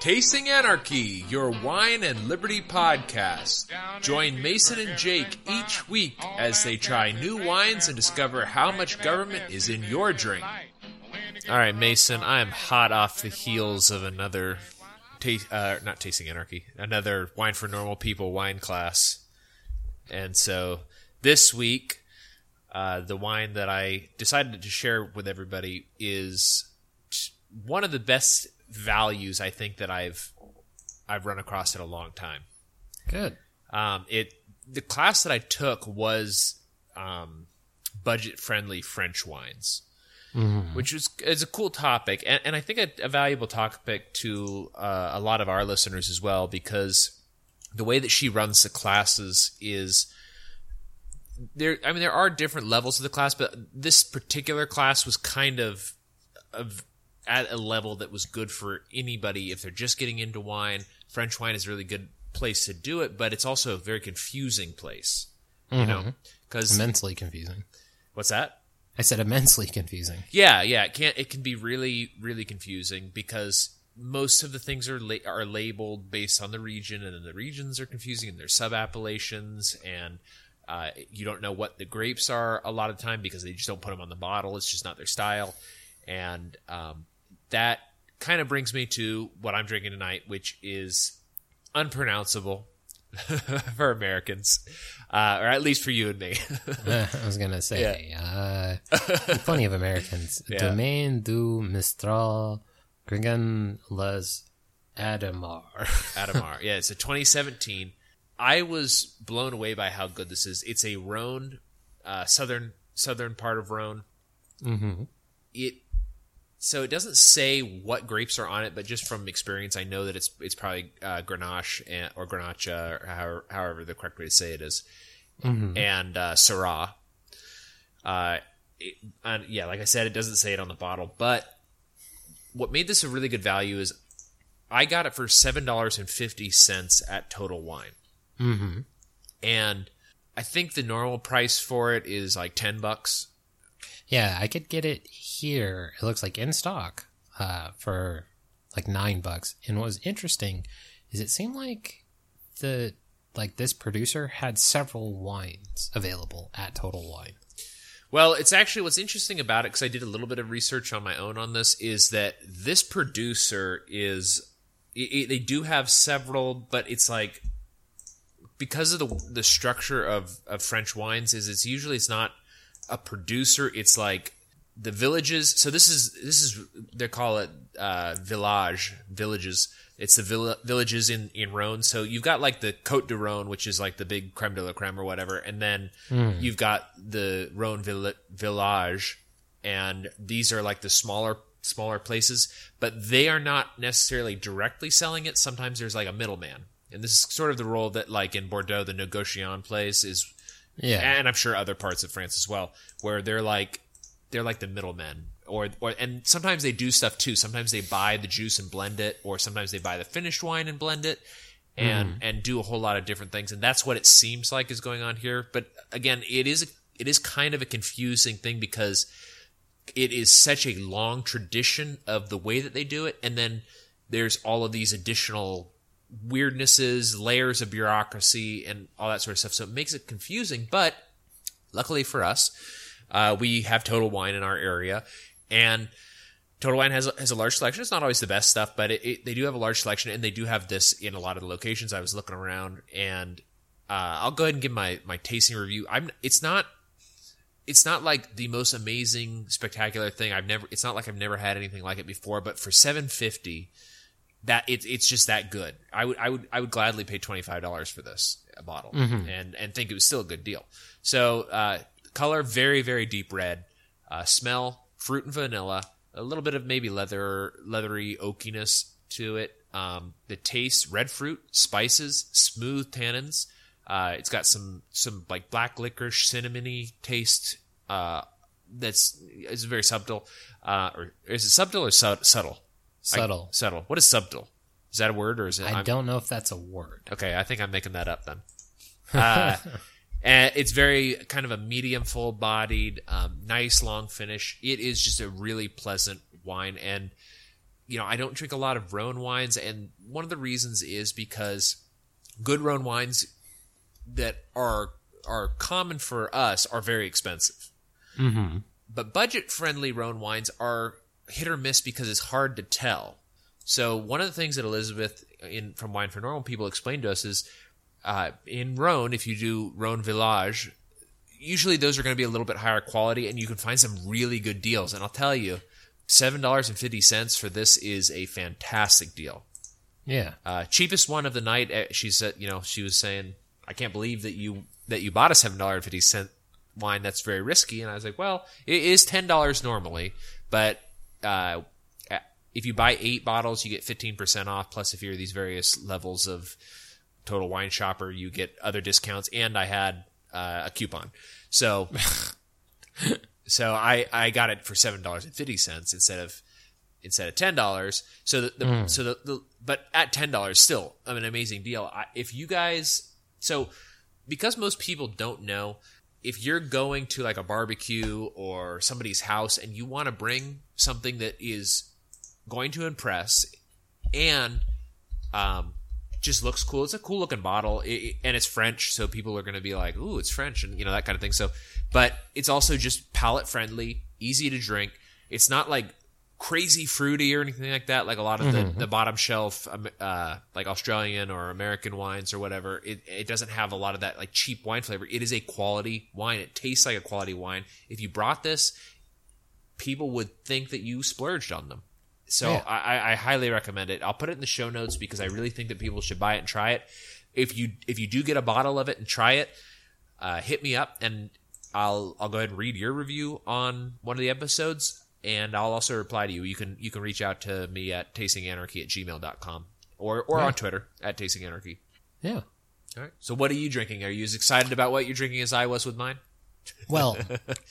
Tasting Anarchy, your wine and liberty podcast. Join Mason and Jake each week as they try new wines and discover how much government is in your drink. All right, Mason, I am hot off the heels of another, ta- uh, not Tasting Anarchy, another Wine for Normal People wine class. And so this week, uh, the wine that I decided to share with everybody is one of the best values I think that I've I've run across in a long time. Good. Um, it the class that I took was um, budget friendly French wines, which is is a cool topic, and, and I think a, a valuable topic to uh, a lot of our listeners as well because the way that she runs the classes is there. I mean, there are different levels of the class, but this particular class was kind of of at a level that was good for anybody if they're just getting into wine. French wine is a really good place to do it, but it's also a very confusing place. You know, because Immensely confusing. what's that? I said immensely confusing. Yeah, yeah, it can it can be really really confusing because most of the things are la- are labeled based on the region, and then the regions are confusing, and there's sub appellations, and uh, you don't know what the grapes are a lot of time because they just don't put them on the bottle. It's just not their style, and um, that kind of brings me to what I'm drinking tonight, which is unpronounceable for Americans, uh, or at least for you and me. Uh, I was gonna say, uh, plenty of Americans. Yeah. Domaine du Mistral, Grignan les Adhémar. Adhémar. Yeah, it's a 2017. I was blown away by how good this is. It's a Rhone, uh, southern southern part of Rhone. mm-hmm. It so it doesn't say what grapes are on it, but just from experience, I know that it's it's probably uh, Grenache and, or Grenache, or however, however the correct way to say it is, and uh, Syrah. Uh, it, and yeah, like I said, it doesn't say it on the bottle, but what made this a really good value is I got it for seven dollars and fifty cents at Total Wine, Mm-hmm. and I think the normal price for it is like ten bucks. Yeah, I could get it here. It looks like in stock uh, for like nine bucks. And what was interesting is it seemed like the like this producer had several wines available at Total Wine. Well, it's actually what's interesting about it because I did a little bit of research on my own on this is that this producer is i i they do have several, but it's like because of the the structure of of French wines is it's usually it's not a producer, it's like the villages. So this is this is they call it uh, village villages. It's the vill- villages in in Rhone. So you've got like the Côte de Rhone, which is like the big creme de la creme or whatever, and then you've got the Rhone vill- village, and these are like the smaller smaller places, but they are not necessarily directly selling it. Sometimes there's like a middleman, and this is sort of the role that like in Bordeaux the negociant plays is Yeah. and I'm sure other parts of France as well, where they're like they're like the middlemen, or or and sometimes they do stuff too. Sometimes they buy the juice and blend it, or sometimes they buy the finished wine and blend it, and hmm. and do a whole lot of different things. And that's what it seems like is going on here. But again, it is it is kind of a confusing thing because it is such a long tradition of the way that they do it, and then there's all of these additional weirdnesses, layers of bureaucracy, and all that sort of stuff. So it makes it confusing. But luckily for us, uh, we have Total Wine in our area, and Total Wine has has a large selection. It's not always the best stuff, but it, it, they do have a large selection, and they do have this in a lot of the locations. I was looking around, and uh, I'll go ahead and give my my tasting review. I'm it's not it's not like the most amazing spectacular thing I've never it's not like I've never had anything like it before but for 750 that it's it's just that good. I would I would I would gladly pay $25 for this a bottle and and think it was still a good deal. So uh color very very deep red. Uh smell fruit and vanilla, a little bit of maybe leather leathery oakiness to it. Um the taste red fruit, spices, smooth tannins. Uh, it's got some some like black licorice, cinnamony taste. Uh, that's is very subtle. Uh, or is it subtle or su- subtle? Subtle. I- subtle. What is subtle? Is that a word or is it? I I'm- don't know if that's a word. Okay, I think I'm making that up then. Uh, and it's very kind of a medium full bodied, um, nice long finish. It is just a really pleasant wine, and you know, I don't drink a lot of Rhone wines, and one of the reasons is because good Rhone wines that are are common for us are very expensive. Mm-hmm. But budget friendly Rhone wines are hit or miss because it's hard to tell. So one of the things that Elizabeth in from Wine for Normal people explained to us is uh, in Rhone, if you do Rhone Village, usually those are going to be a little bit higher quality, and you can find some really good deals. And I'll tell you, seven dollars and fifty cents for this is a fantastic deal. Yeah. Uh, cheapest one of the night. eh, She said, you know, she was saying, I can't believe that you that you bought a seven dollar and fifty cent wine. That's very risky. And I was like, well, it is ten dollars normally, but uh, if you buy eight bottles, you get fifteen percent off. Plus, if you're these various levels of Total Wine Shopper, you get other discounts. And I had uh, a coupon, so so I I got it for seven dollars and fifty cents instead of instead of ten dollars. So the, the so the, the but at ten dollars still I mean, an amazing deal. I, if you guys so because most people don't know if you're going to like a barbecue or somebody's house and you want to bring something that is going to impress and um just looks cool. It's a cool looking bottle, it, and it's French, so people are going to be like, "Ooh, it's French," and you know that kind of thing. So, but it's also just palate friendly, easy to drink. It's not like crazy fruity or anything like that. Like a lot of the, the bottom shelf, um, uh, like Australian or American wines or whatever. It it doesn't have a lot of that like cheap wine flavor. It is a quality wine. It tastes like a quality wine. If you brought this, people would think that you splurged on them. So Yeah. I, I- I highly recommend it. I'll put it in the show notes because I really think that people should buy it and try it. If you if you do get a bottle of it and try it, uh, hit me up and I'll I'll go ahead and read your review on one of the episodes and I'll also reply to you. You can you can reach out to me at tastinganarchy at gmail.com or or on Twitter at tastinganarchy. Yeah. All right. So what are you drinking? Are you as excited about what you're drinking as I was with mine? Well,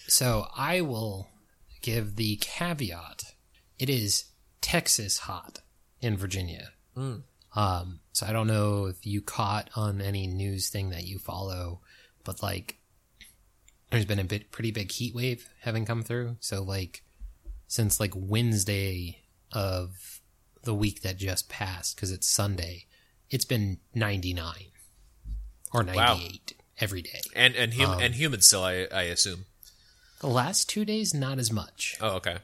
so I will give the caveat. It is Texas hot in Virginia. Um, so I don't know if you caught on any news thing that you follow, but like, there's been a bit pretty big heat wave having come through. So like, since like Wednesday of the week that just passed, because it's Sunday, it's been 99 or 98 every day. And and hum- Um, and humid still I I assume. The last two days, not as much. Oh okay.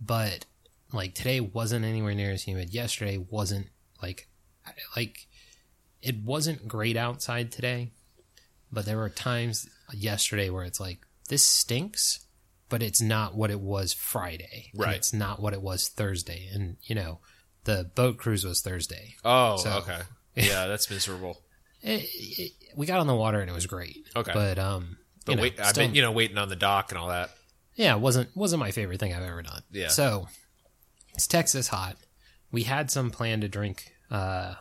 but like today wasn't anywhere near as humid. Yesterday wasn't like like it wasn't great outside today, but there were times yesterday where it's like this stinks, but it's not what it was Friday. Right. it's not what it was Thursday, and you know the boat cruise was Thursday. Oh So- okay. Yeah, that's miserable. It, it, we got on the water and it was great. Okay. but um, But you know, wait, I've still- been you know waiting on the dock and all that. yeah, it wasn't wasn't my favorite thing I've ever done. Yeah. So it's Texas hot. We had some plan to drink uh,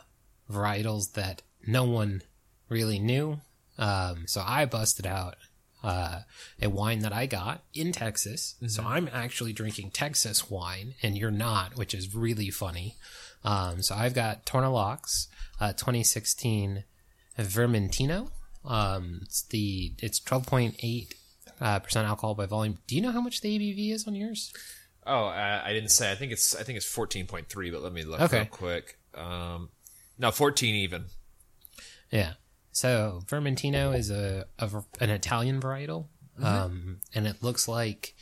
varietals that no one really knew. Um, so I busted out uh, a wine that I got in Texas. So I'm actually drinking Texas wine, and you're not, which is really funny. Um, so I've got Torr Na Lochs, uh, 2016 Vermentino. Um, it's the it's 12.8 uh, percent alcohol by volume. Do you know how much the ABV is on yours? Oh, I, I didn't say. I think it's I think it's fourteen point three. But let me look Okay. real quick. Um, no, fourteen even. Yeah. So Vermentino is a, a an Italian varietal, um, and it looks like,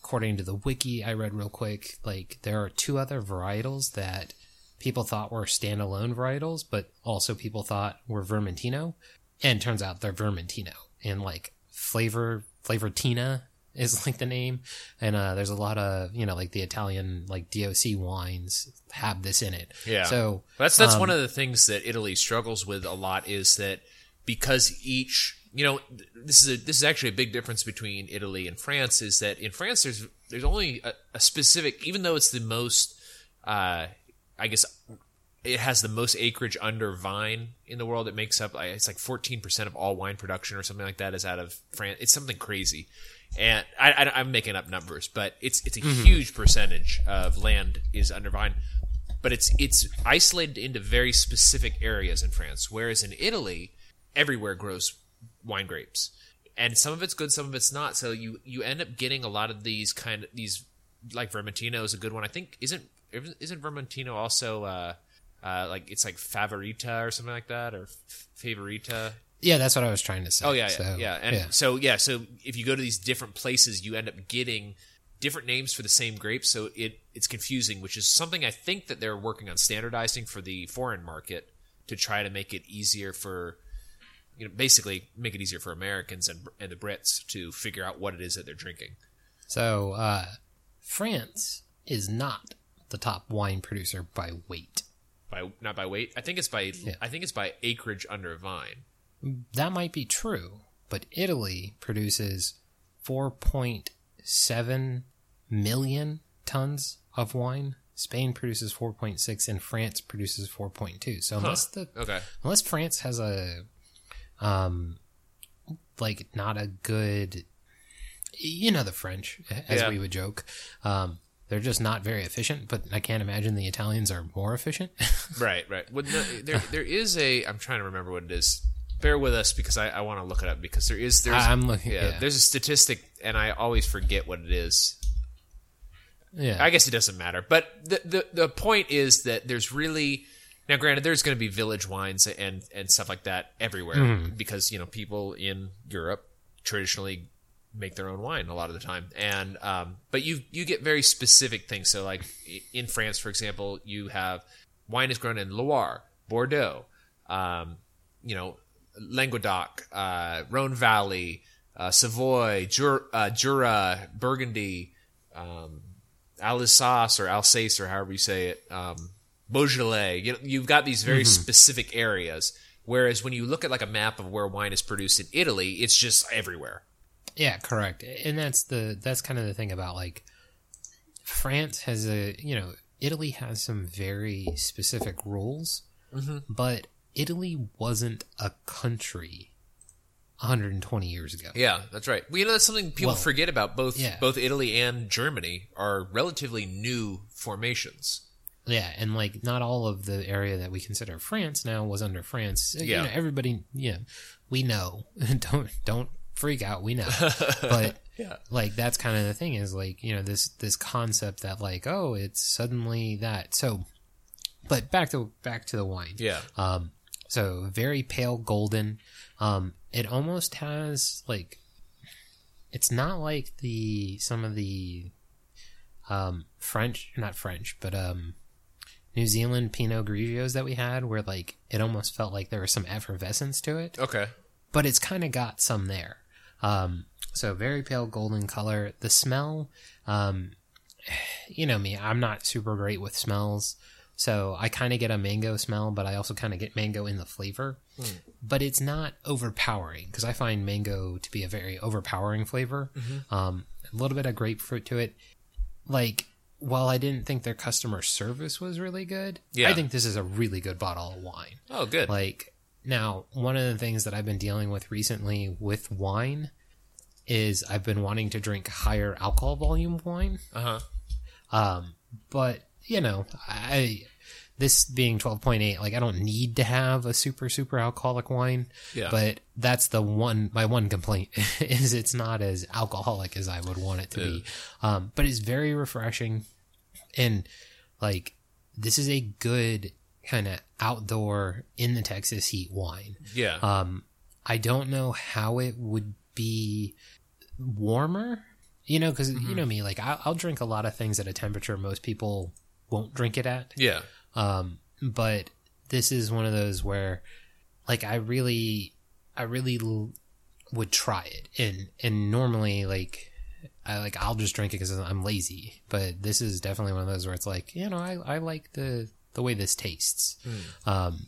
according to the wiki I read real quick, like there are two other varietals that people thought were standalone varietals, but also people thought were Vermentino, and turns out they're Vermentino, and like flavor Flavortina is like the name, and uh, there's a lot of you know like the Italian like DOC wines have this in it. Yeah. So That's that's um, one of the things that Italy struggles with a lot is that because each you know this is a, this is actually a big difference between Italy and France is that in France there's there's only a, a specific even though it's the most uh, I guess it has the most acreage under vine in the world. It makes up it's like 14% of all wine production or something like that is out of France. It's something crazy. And I, I, I'm making up numbers, but it's it's a huge percentage of land is under vine but it's it's isolated into very specific areas in France. Whereas in Italy, everywhere grows wine grapes, and some of it's good, some of it's not. So you you end up getting a lot of these kind of these like Vermentino is a good one. I think isn't isn't Vermentino also uh, uh, like it's like Favorita or something like that or Favorita. Yeah, that's what I was trying to say. Oh yeah, yeah, So, yeah. And so yeah, so if you go to these different places, you end up getting different names for the same grapes, so it it's confusing, which is something I think that they're working on standardizing for the foreign market to try to make it easier for you know basically make it easier for Americans and and the Brits to figure out what it is that they're drinking. So uh, France is not the top wine producer by weight. By not by weight, I think it's by I think it's by acreage under a vine. That might be true, but Italy produces 4.7 million tons of wine. Spain produces 4.6 and France produces 4.2. So unless the Okay. unless France has a um like not a good you know the French as Yeah. we would joke. Um they're just not very efficient, but I can't imagine the Italians are more efficient. Right, right. Well, no, there, there is a. I'm trying to remember what it is. Bear with us because I, I want to look it up because there is there's I'm looking yeah, yeah. there's a statistic and I always forget what it is. yeah. I guess it doesn't matter. But the the, the point is that there's really now granted there's going to be village wines and and stuff like that everywhere Mm-hmm. because you know people in Europe traditionally make their own wine a lot of the time and um, but you you get very specific things so like in France for example you have wine is grown in Loire Bordeaux um, you know Languedoc uh, Rhone Valley uh, Savoy Jura, uh, Jura Burgundy um, Alsace or Alsace or however you say it, um, Beaujolais. You know, you've got these very specific areas. Whereas when you look at like a map of where wine is produced in Italy, it's just everywhere. Yeah, correct. And that's the that's kind of the thing about like France has a you know Italy has some very specific rules, but Italy wasn't a country 120 years ago. Yeah, that's right. Well, you know, that's something people Well, forget about. Both yeah. both Italy and Germany are relatively new formations. Yeah, and like not all of the area that we consider France now was under France. You Yeah. know, everybody, yeah, we know. don't don't freak out. We know, but Yeah. like that's kind of the thing is like you know this this concept that like oh it's suddenly that so. But back to back to the wine. Yeah. Um, so very pale golden. Um, it almost has like, it's not like the some of the, um, French, not French, but um, New Zealand Pinot Grigios that we had, where like it almost felt like there was some effervescence to it, Okay. but it's kind of got some there. Um, so very pale golden color. The smell, um, you know me, I'm not super great with smells. So I kind of get a mango smell, but I also kind of get mango in the flavor. But it's not overpowering because I find mango to be a very overpowering flavor. Um, a little bit of grapefruit to it. Like, while I didn't think their customer service was really good, Yeah. I think this is a really good bottle of wine. Oh, good. Like now, one of the things that I've been dealing with recently with wine is I've been wanting to drink higher alcohol volume wine. Uh huh. Um, but you know, I this being twelve point eight, like I don't need to have a super super alcoholic wine. Yeah. But that's the one my one complaint is it's not as alcoholic as I would want it to be. Um, but it's very refreshing, and like this is a good kind of outdoor in the Texas heat wine. Yeah. Um, I don't know how it would be warmer, you know, because Mm-hmm. you know me, like I'll, I'll drink a lot of things at a temperature most people won't drink it at. yeah. Um, but this is one of those where, like, I really, I really l- would try it, and and normally, like, I like I'll just drink it because I'm lazy. But this is definitely one of those where it's like, you know, I I like the the way this tastes. Um,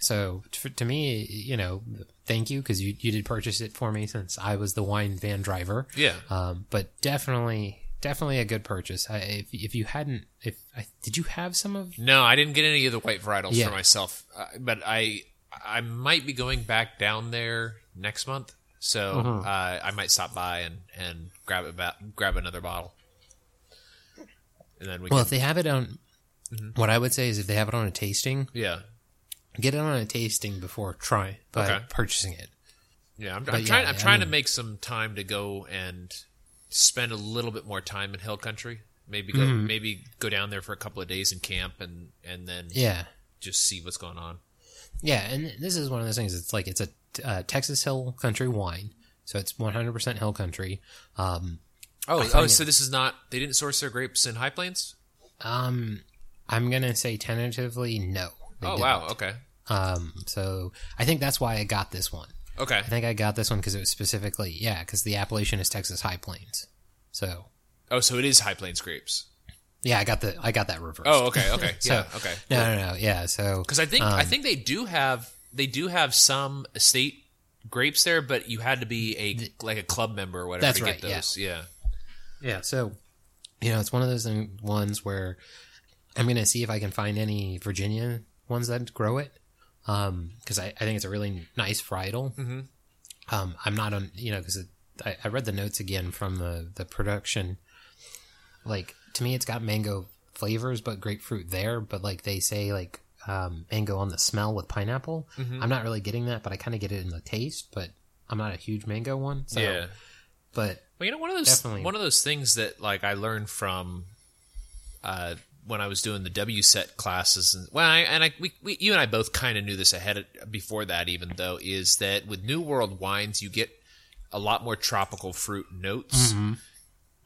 so to, to me, you know, thank you because you you did purchase it for me since I was the wine van driver. Yeah. Um, but definitely, definitely a good purchase. I, if if you hadn't, if I, did you have some of? No, I didn't get any of the white varietals Yeah. for myself, uh, but I I might be going back down there next month, so Mm-hmm. uh, I might stop by and and grab it ba- grab another bottle, and then we Well, can if they have it on, what I would say is if they have it on a tasting, yeah get it on a tasting before trying by Okay. purchasing it. yeah I'm, I'm yeah, trying I'm I trying to mean- make some time to go and spend a little bit more time in hill country. Maybe go maybe go down there for a couple of days and camp and and then Yeah, just see what's going on. yeah, and this is one of those things. It's like it's a uh, Texas Hill Country wine, so it's 100% Hill Country. Um, Oh, oh, it- so this is not they didn't source their grapes in High Plains? um, I'm gonna say tentatively no. Oh didn't. wow, okay. Um, so I think that's why I got this one. Okay. I think I got this one because it was specifically yeah, because the appellation is Texas High Plains. So Oh, so it is High Plains grapes. yeah, I got the I got that reversed. Oh, okay, okay. So- yeah, okay. no, no, no, yeah. So Because I think I um, think they do have they do have some estate grapes there, but you had to be a like a club member or whatever That's to right, get those. Yeah. Yeah, yeah. so you know, it's one of those ones where I'm gonna see if I can find any Virginia ones that grow it, because I, I think it's a really nice varietal. Mm-hmm. Um, I'm not on, you know, because I, I read the notes again from the the production. Like to me, it's got mango flavors, but grapefruit there. But like they say, like um, mango on the smell with pineapple. I'm not really getting that, but I kind of get it in the taste. But I'm not a huge mango one. So, yeah. but Well, you know, one of those Definitely. one of those things that like I learned from uh, when I was doing the WSET classes, and well, I, and I, we, we, you and I both kind of knew this ahead of, before that, even though, is that with New World wines, you get a lot more tropical fruit notes, mm-hmm.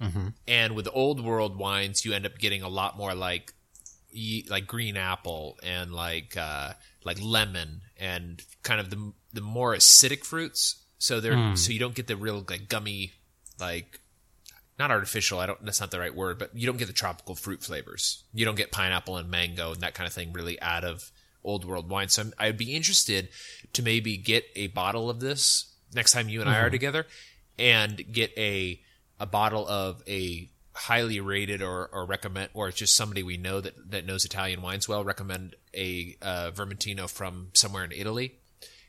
Mm-hmm. and with Old World wines, you end up getting a lot more like ye- like green apple and like uh, like lemon and kind of the the more acidic fruits. So they're mm. so you don't get the real like gummy like not artificial. I don't. That's not the right word, but you don't get the tropical fruit flavors. You don't get pineapple and mango and that kind of thing really out of old world wine. So I'm, I'd be interested to maybe get a bottle of this next time you and I are together, and get a a bottle of a highly rated or, or recommend or just somebody we know that, that knows Italian wines well recommend a uh, Vermentino from somewhere in Italy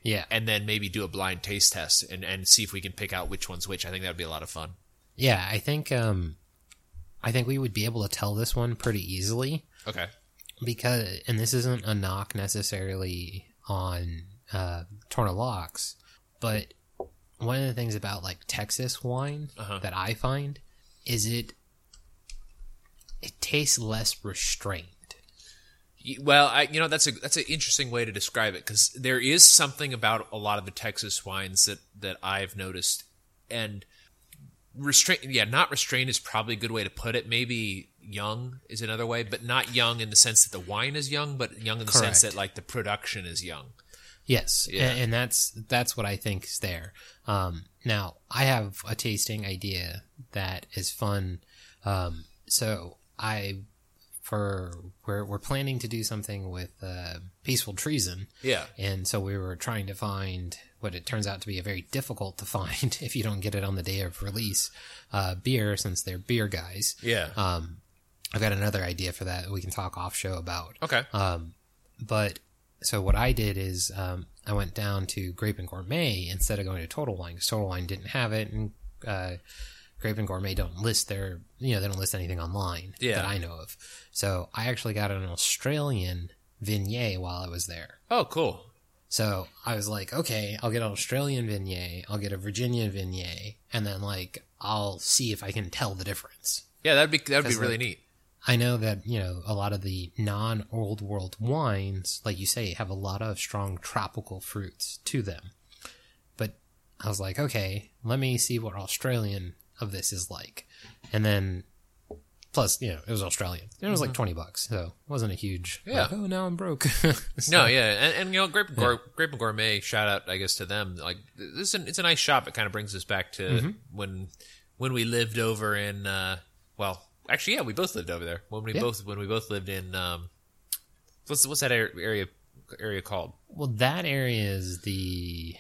yeah, and then maybe do a blind taste test and, and see if we can pick out which one's which. I think that would be a lot of fun. Yeah, I think um I think we would be able to tell this one pretty easily Okay. because and this isn't a knock necessarily on uh Torr Na Lochs, but one of the things about like Texas wine Uh-huh. that I find is it it tastes less restrained. Y- Well, I, you know that's a that's an interesting way to describe it because there is something about a lot of the Texas wines that that I've noticed, and restraint. Yeah, not restrained is probably a good way to put it. Maybe young is another way, but not young in the sense that the wine is young, but young in the sense that like the production is young. Yes, Yeah. and, and that's that's what I think is there. Um, now I have a tasting idea that is fun. Um, so I for we're we're planning to do something with uh, peaceful treason, Yeah. and so we were trying to find what it turns out to be a very difficult to find if you don't get it on the day of release uh, beer since they're beer guys. Yeah. Um, I've got another idea for that we can talk off show about. okay. Um, but so what I did is um, I went down to Grape and Gourmet instead of going to Total Wine because Total Wine didn't have it, and uh, Grape and Gourmet don't list their you know they don't list anything online Yeah. that I know of. So I actually got an Australian Viognier while I was there. oh, cool. So I was like, okay, I'll get an Australian Viognier, I'll get a Virginia Viognier, and then like I'll see if I can tell the difference. Yeah, that'd be that'd be really like, neat. I know that, you know, a lot of the non old world wines, like you say, have a lot of strong tropical fruits to them. But I was like, okay, let me see what Australian of this is like. And then, plus, you know, it was Australian. It was like 20 bucks. So it wasn't a huge, Yeah. like, oh, now I'm broke. No, yeah, and, and you know, Grape and, Gour- Grape and Gourmet. Shout out, I guess, to them. Like this, is an, it's a nice shop. It kind of brings us back to Mm-hmm. when when we lived over in. Uh, well, actually, yeah, we both lived over there when we Yeah. both when we both lived in. Um, what's what's that ar- area area called? well, that area is the.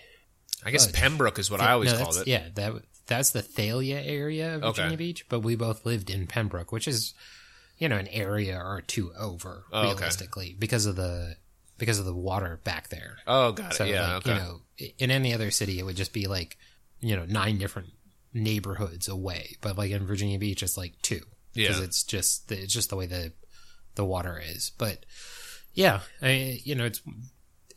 I guess Pembroke is what I always no, called that's- it. Yeah, that that's the Thalia area of Okay. Virginia Beach, but we both lived in Pembroke, which is, you know, an area or two over Oh, okay. realistically because of the because of the water back there. Oh, got it. Yeah, like, okay. you know, in any other city, it would just be like, you know, nine different neighborhoods away. But like in Virginia Beach, it's like two because Yeah. it's just it's just the way the the water is. But yeah, I, you know, it's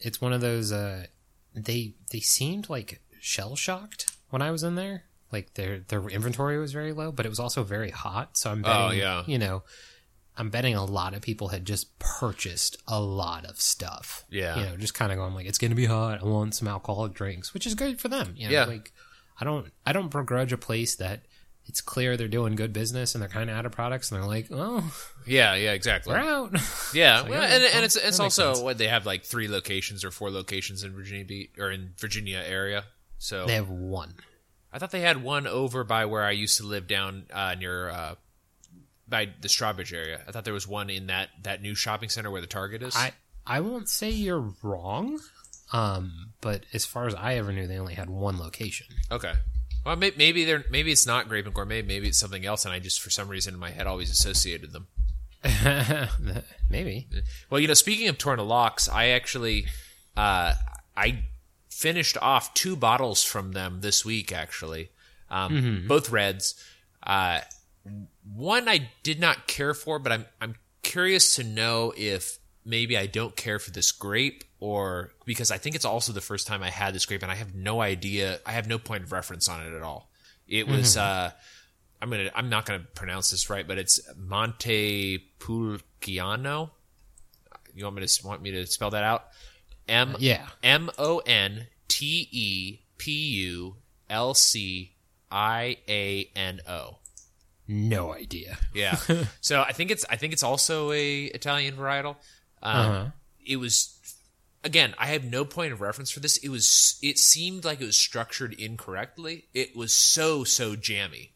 it's one of those. Uh, they they seemed like shell shocked when I was in there. Like their their inventory was very low, but it was also very hot. So I'm oh, betting, Oh, yeah. you know, I'm betting a lot of people had just purchased a lot of stuff. Yeah. you know, just kind of going like, it's going to be hot. I want some alcoholic drinks, which is good for them. You know, Yeah. like I don't I don't begrudge a place that it's clear they're doing good business and they're kind of out of products and they're like, oh, Yeah, yeah, exactly. we're out. Yeah, So, well, yeah, and, and oh, it's it's also sense. what they have like three locations or four locations in Virginia Beach or in Virginia area. So they have one. I thought they had one over by where I used to live down uh, near uh, by the Strawbridge area. I thought there was one in that that new shopping center where the Target is. I I won't say you're wrong, um, but as far as I ever knew, they only had one location. okay. Well, maybe they're maybe it's not Grape and Gourmet. Maybe it's something else, and I just for some reason in my head always associated them. Maybe. Well, you know, speaking of Torr Na Lochs, I actually uh, I finished off two bottles from them this week. Actually, um, both reds. Uh, one I did not care for, but I'm I'm curious to know if maybe I don't care for this grape or because I think it's also the first time I had this grape and I have no idea. I have no point of reference on it at all. It was. Uh, I'm gonna. I'm not gonna pronounce this right, but it's Montepulciano. You want me to want me to spell that out? M Yeah. M O N T E P U L C I A N O. No idea. Yeah. so I think it's I think it's also a Italian varietal. Um, Uh-huh. It was again. I have no point of reference for this. It was. It seemed like it was structured incorrectly. It was so so jammy.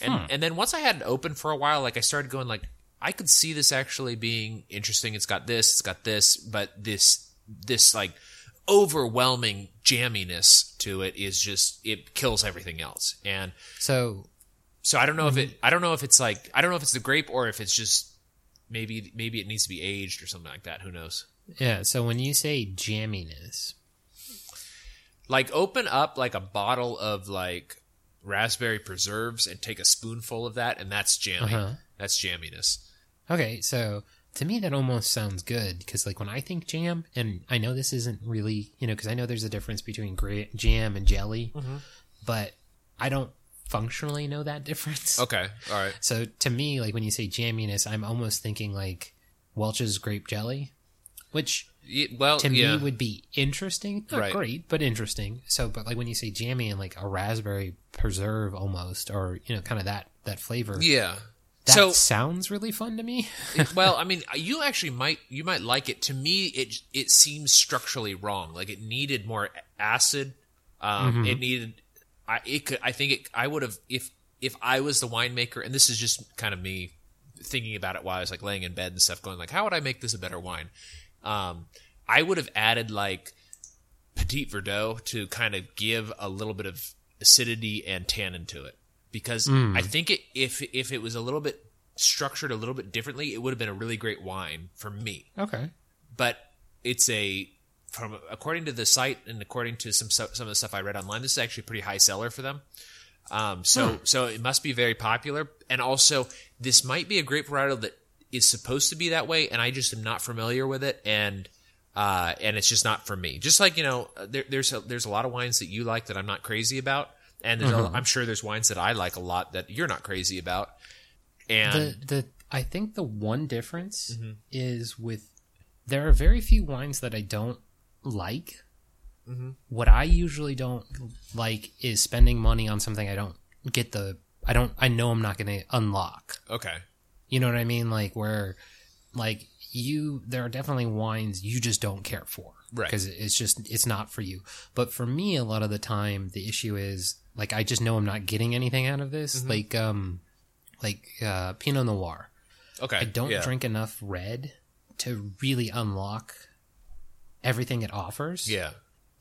And and then once I had it open for a while, like I started going like I could see this actually being interesting. It's got this. It's got this. But this this like overwhelming jamminess to it is just it kills everything else. And So so I don't know Mm-hmm. if it. I don't know if it's like. I don't know if it's the grape or if it's just maybe maybe it needs to be aged or something like that. Who knows? yeah, so when you say jamminess, Like open up like a bottle of like raspberry preserves and take a spoonful of that, and that's jammy. Uh-huh. That's jamminess. okay, so to me that almost sounds good because like when I think jam, and I know this isn't really you know because I know there's a difference between gra- jam and jelly, Mm-hmm. but I don't functionally know that difference. Okay. All right. So to me, like when you say jamminess, I'm almost thinking like Welch's grape jelly, which Ye- Well, to yeah. me would be interesting. Not Right. great, but interesting. So, but like when you say jammy and like a raspberry preserve almost, or you know, kind of that that flavor. yeah. That so sounds really fun to me. well, I mean, you actually might you might like it. To me, it it seems structurally wrong. Like it needed more acid. Um, It needed. I it could. I think it. I would have if if I was the winemaker, and this is just kind of me thinking about it while I was like laying in bed and stuff, going like, how would I make this a better wine? Um, I would have added like Petit Verdot to kind of give a little bit of acidity and tannin to it because I think it, if if it was a little bit structured a little bit differently, it would have been a really great wine for me. okay. But it's a from according to the site and according to some some of the stuff I read online, this is actually a pretty high seller for them. Um, so so it must be very popular, and also this might be a grape varietal that is supposed to be that way, and I just am not familiar with it, and uh, and it's just not for me. Just like you know, there, there's a, there's a lot of wines that you like that I'm not crazy about, and there's a, I'm sure there's wines that I like a lot that you're not crazy about, and The the I think the one difference Mm-hmm. is with there are very few wines that I don't like. Mm-hmm. What I usually don't like is spending money on something I don't get the I don't I know I'm not going to unlock. okay, You know what I mean? Like where, like you, there are definitely wines you just don't care for, Right. Because it's just it's not for you. But for me, a lot of the time, the issue is like I just know I'm not getting anything out of this. Mm-hmm. Like um, like uh, Pinot Noir. okay, I don't yeah. drink enough red to really unlock everything it offers. Yeah,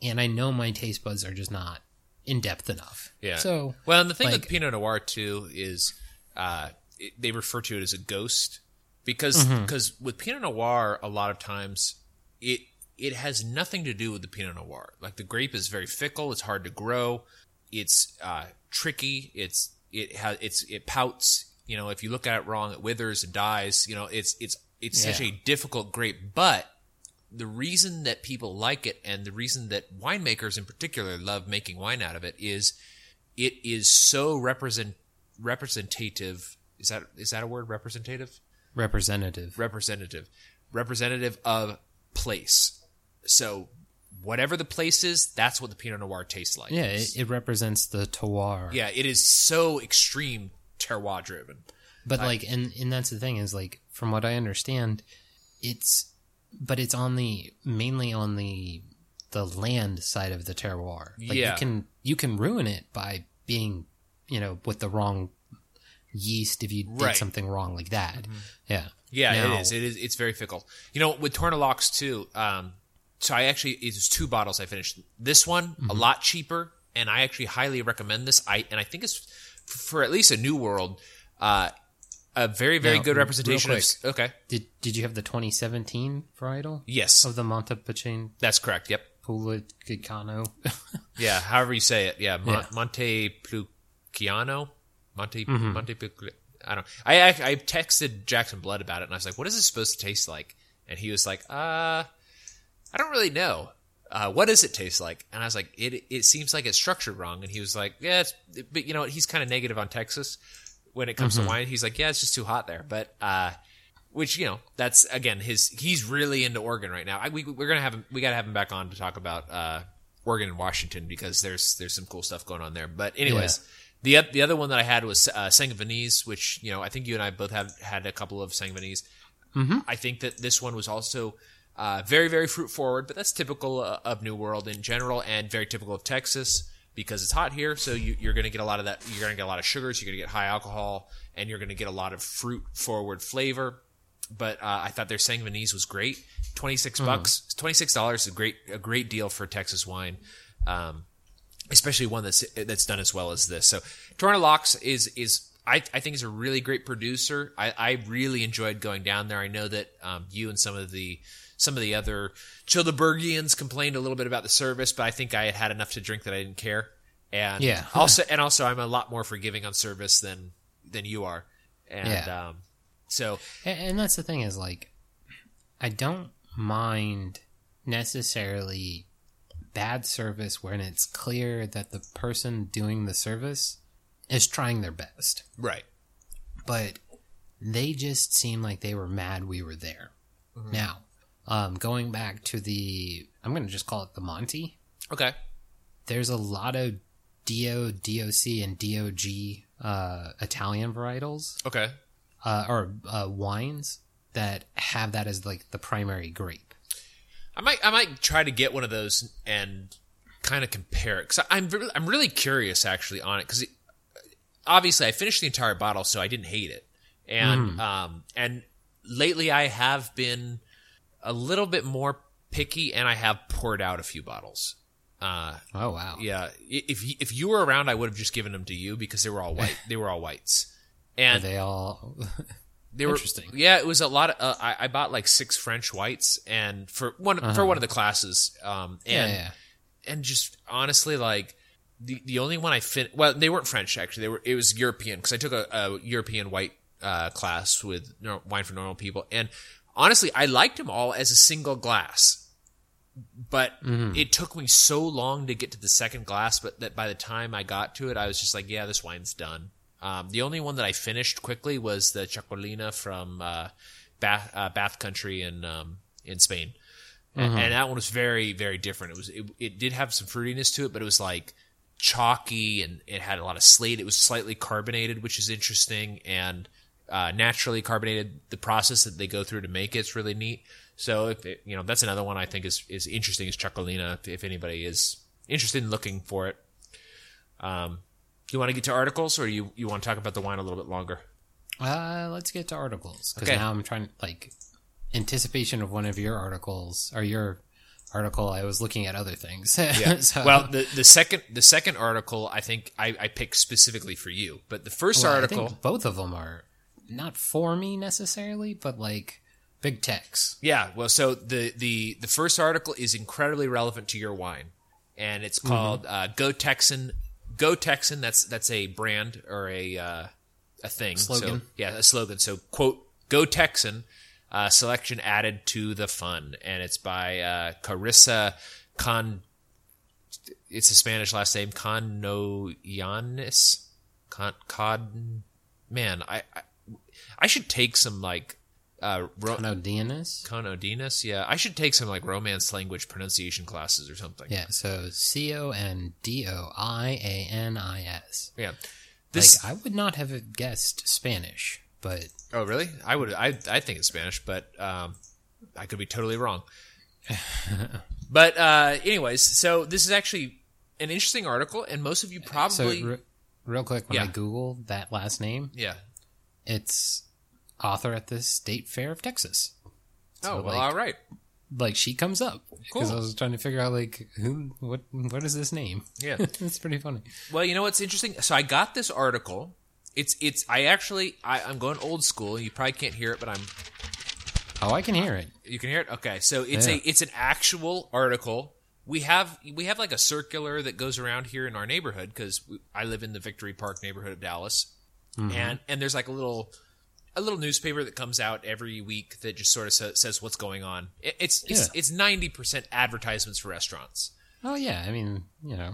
and I know my taste buds are just not in depth enough. Yeah. So Well, and the thing Like- with Pinot Noir too is uh, it, they refer to it as a ghost because Mm-hmm. because with Pinot Noir a lot of times it it has nothing to do with the Pinot Noir. Like the grape is very fickle. It's hard to grow. It's uh, tricky. It's it has it's it pouts. You know, if you look at it wrong, it withers and dies. You know, it's it's it's such a difficult grape, but the reason that people like it and the reason that winemakers in particular love making wine out of it is it is so represent representative. Is that is that a word? Representative, Representative. representative, representative of place. So whatever the place is, that's what the Pinot Noir tastes like. Yeah, it, it represents the terroir. yeah. It is so extreme terroir driven. But like, and and that's the thing is like, from what I understand, it's, but it's on the mainly on the the land side of the terroir. Like Yeah. you can you can ruin it by being, you know, with the wrong yeast if you did something wrong like that. Yeah. Yeah, Now- it is. It is. It's very fickle. You know, with Torr Na Lochs too. Um, so I actually it was two bottles I finished. This one Mm-hmm. a lot cheaper, and I actually highly recommend this. I and I think it's f- for at least a new world. Uh, a very very Now, good representation of. Okay. Did Did you have the 2017 varietal Yes, of the Montepulciano that's correct. Yep. Pulicano? Yeah. However you say it. Yeah. Mon- Yeah. Montepulciano. Monte Mm-hmm. Montepulciano. I don't. I, I I texted Jackson Blood about it, and I was like, "What is this supposed to taste like?" And he was like, "Uh, I don't really know. Uh, what does it taste like?" And I was like, "It it seems like it's structured wrong." And he was like, "Yeah, it's but you know what? He's kind of negative on Texas when it comes to wine. He's like, yeah, it's just too hot there." But uh, which you know, that's again his. He's really into Oregon right now. I, we we're gonna have him. We gotta have him back on to talk about uh, Oregon and Washington because there's there's some cool stuff going on there. But anyways. The, the other one that I had was uh, Sangiovese, which you know I think you and I both have had a couple of Sangiovese. Mm-hmm. I think that this one was also uh, very very fruit forward, but that's typical uh, of New World in general, and very typical of Texas because it's hot here. So you, you're going to get a lot of that. You're going to get a lot of sugars. You're going to get high alcohol, and you're going to get a lot of fruit forward flavor. But uh, I thought their Sangiovese was great. 26 bucks, twenty six dollars, a great a great deal for Texas wine. Um, especially one that's that's done as well as this. So Torr Na Lochs is is I, I think is a really great producer. I, I really enjoyed going down there. I know that um, you and some of the some of the other Childebergians complained a little bit about the service, but I think I had had enough to drink that I didn't care. And Yeah. also and also I'm a lot more forgiving on service than than you are. And Yeah. um, so And, and that's the thing is like, I don't mind necessarily bad service when it's clear that the person doing the service is trying their best. right. But they just seem like they were mad we were there. Now, um, going back to the, I'm going to just call it the Monty. Okay. There's a lot of DO, DOC, and DOG uh, Italian varietals Okay. uh, or uh, wines that have that as like the primary grape. I might I might try to get one of those and kind of compare it because I'm re- I'm really curious actually on it because obviously I finished the entire bottle so I didn't hate it and um and lately I have been a little bit more picky and I have poured out a few bottles. Uh, Oh wow! yeah, if you, if you were around, I would have just given them to you because they were all white. they were all whites, Are and they all? they were Interesting. Yeah, it was a lot of. Uh, I, I bought like six French whites, and for one for one of the classes, um, Uh-huh. yeah, and yeah. and just honestly, like the the only one I fin well, they weren't French actually. They were it was European because I took a, a European white uh, class with wine for normal people, and honestly, I liked them all as a single glass. But Mm-hmm. it took me so long to get to the second glass, but that by the time I got to it, I was just like, yeah, this wine's done. Um, the only one that I finished quickly was the Txakolina from uh, Bath, uh, Bath Country in um, in Spain, and, and that one was very very different. It was it, it did have some fruitiness to it, but it was like chalky and it had a lot of slate. It was slightly carbonated, which is interesting, and uh, naturally carbonated. The process that they go through to make it's really neat. So if it, you know that's another one I think is is interesting is Txakolina. If, if anybody is interested in looking for it, um, do you want to get to articles or you you want to talk about the wine a little bit longer? Uh, let's get to articles because Okay. now I'm trying like anticipation of one of your articles or your article. I was looking at other things. Yeah. So- well, the the second the second article I think I, I picked specifically for you, but the first Well, I article, think both of them are not for me necessarily, but like big techs. yeah. Well, so the the the first article is incredibly relevant to your wine, and it's called uh, Go Texan. Go Texan. That's that's a brand or a uh, a thing. Slogan. So, yeah, a slogan. So quote Go Texan. Uh, selection added to the fun, and it's by uh, Carissa Con it's a Spanish last name, Conoyanis. Con, Con, man, I, I, I should take some like, uh, ro-? Conodinas. Yeah, I should take some like Romance language pronunciation classes or something. Yeah, so C O N D O I A N I S. yeah. This. Like, I would not have guessed Spanish, but oh, really? I would. I I think it's Spanish, but um, I could be totally wrong. but uh, anyways, so this is actually an interesting article, and most of you so probably re- real quick, when I Yeah. Googled that last name, yeah. It's author at the State Fair of Texas. Oh, well, like- all right. Like she comes up because Cool. I was trying to figure out like who, what, what is this name? Yeah. it's pretty funny. Well, you know what's interesting? So I got this article. It's it's. I actually I, I'm going old school. You probably can't hear it, but I'm. Oh, I can hear it. You can hear it. Okay, so it's Yeah. a it's an actual article. We have we have like a circular that goes around here in our neighborhood because I live in the Victory Park neighborhood of Dallas, and and there's like a little a little newspaper that comes out every week that just sort of sa- says what's going on. It, it's it's Yeah. it's ninety percent advertisements for restaurants. Oh yeah, I mean you know,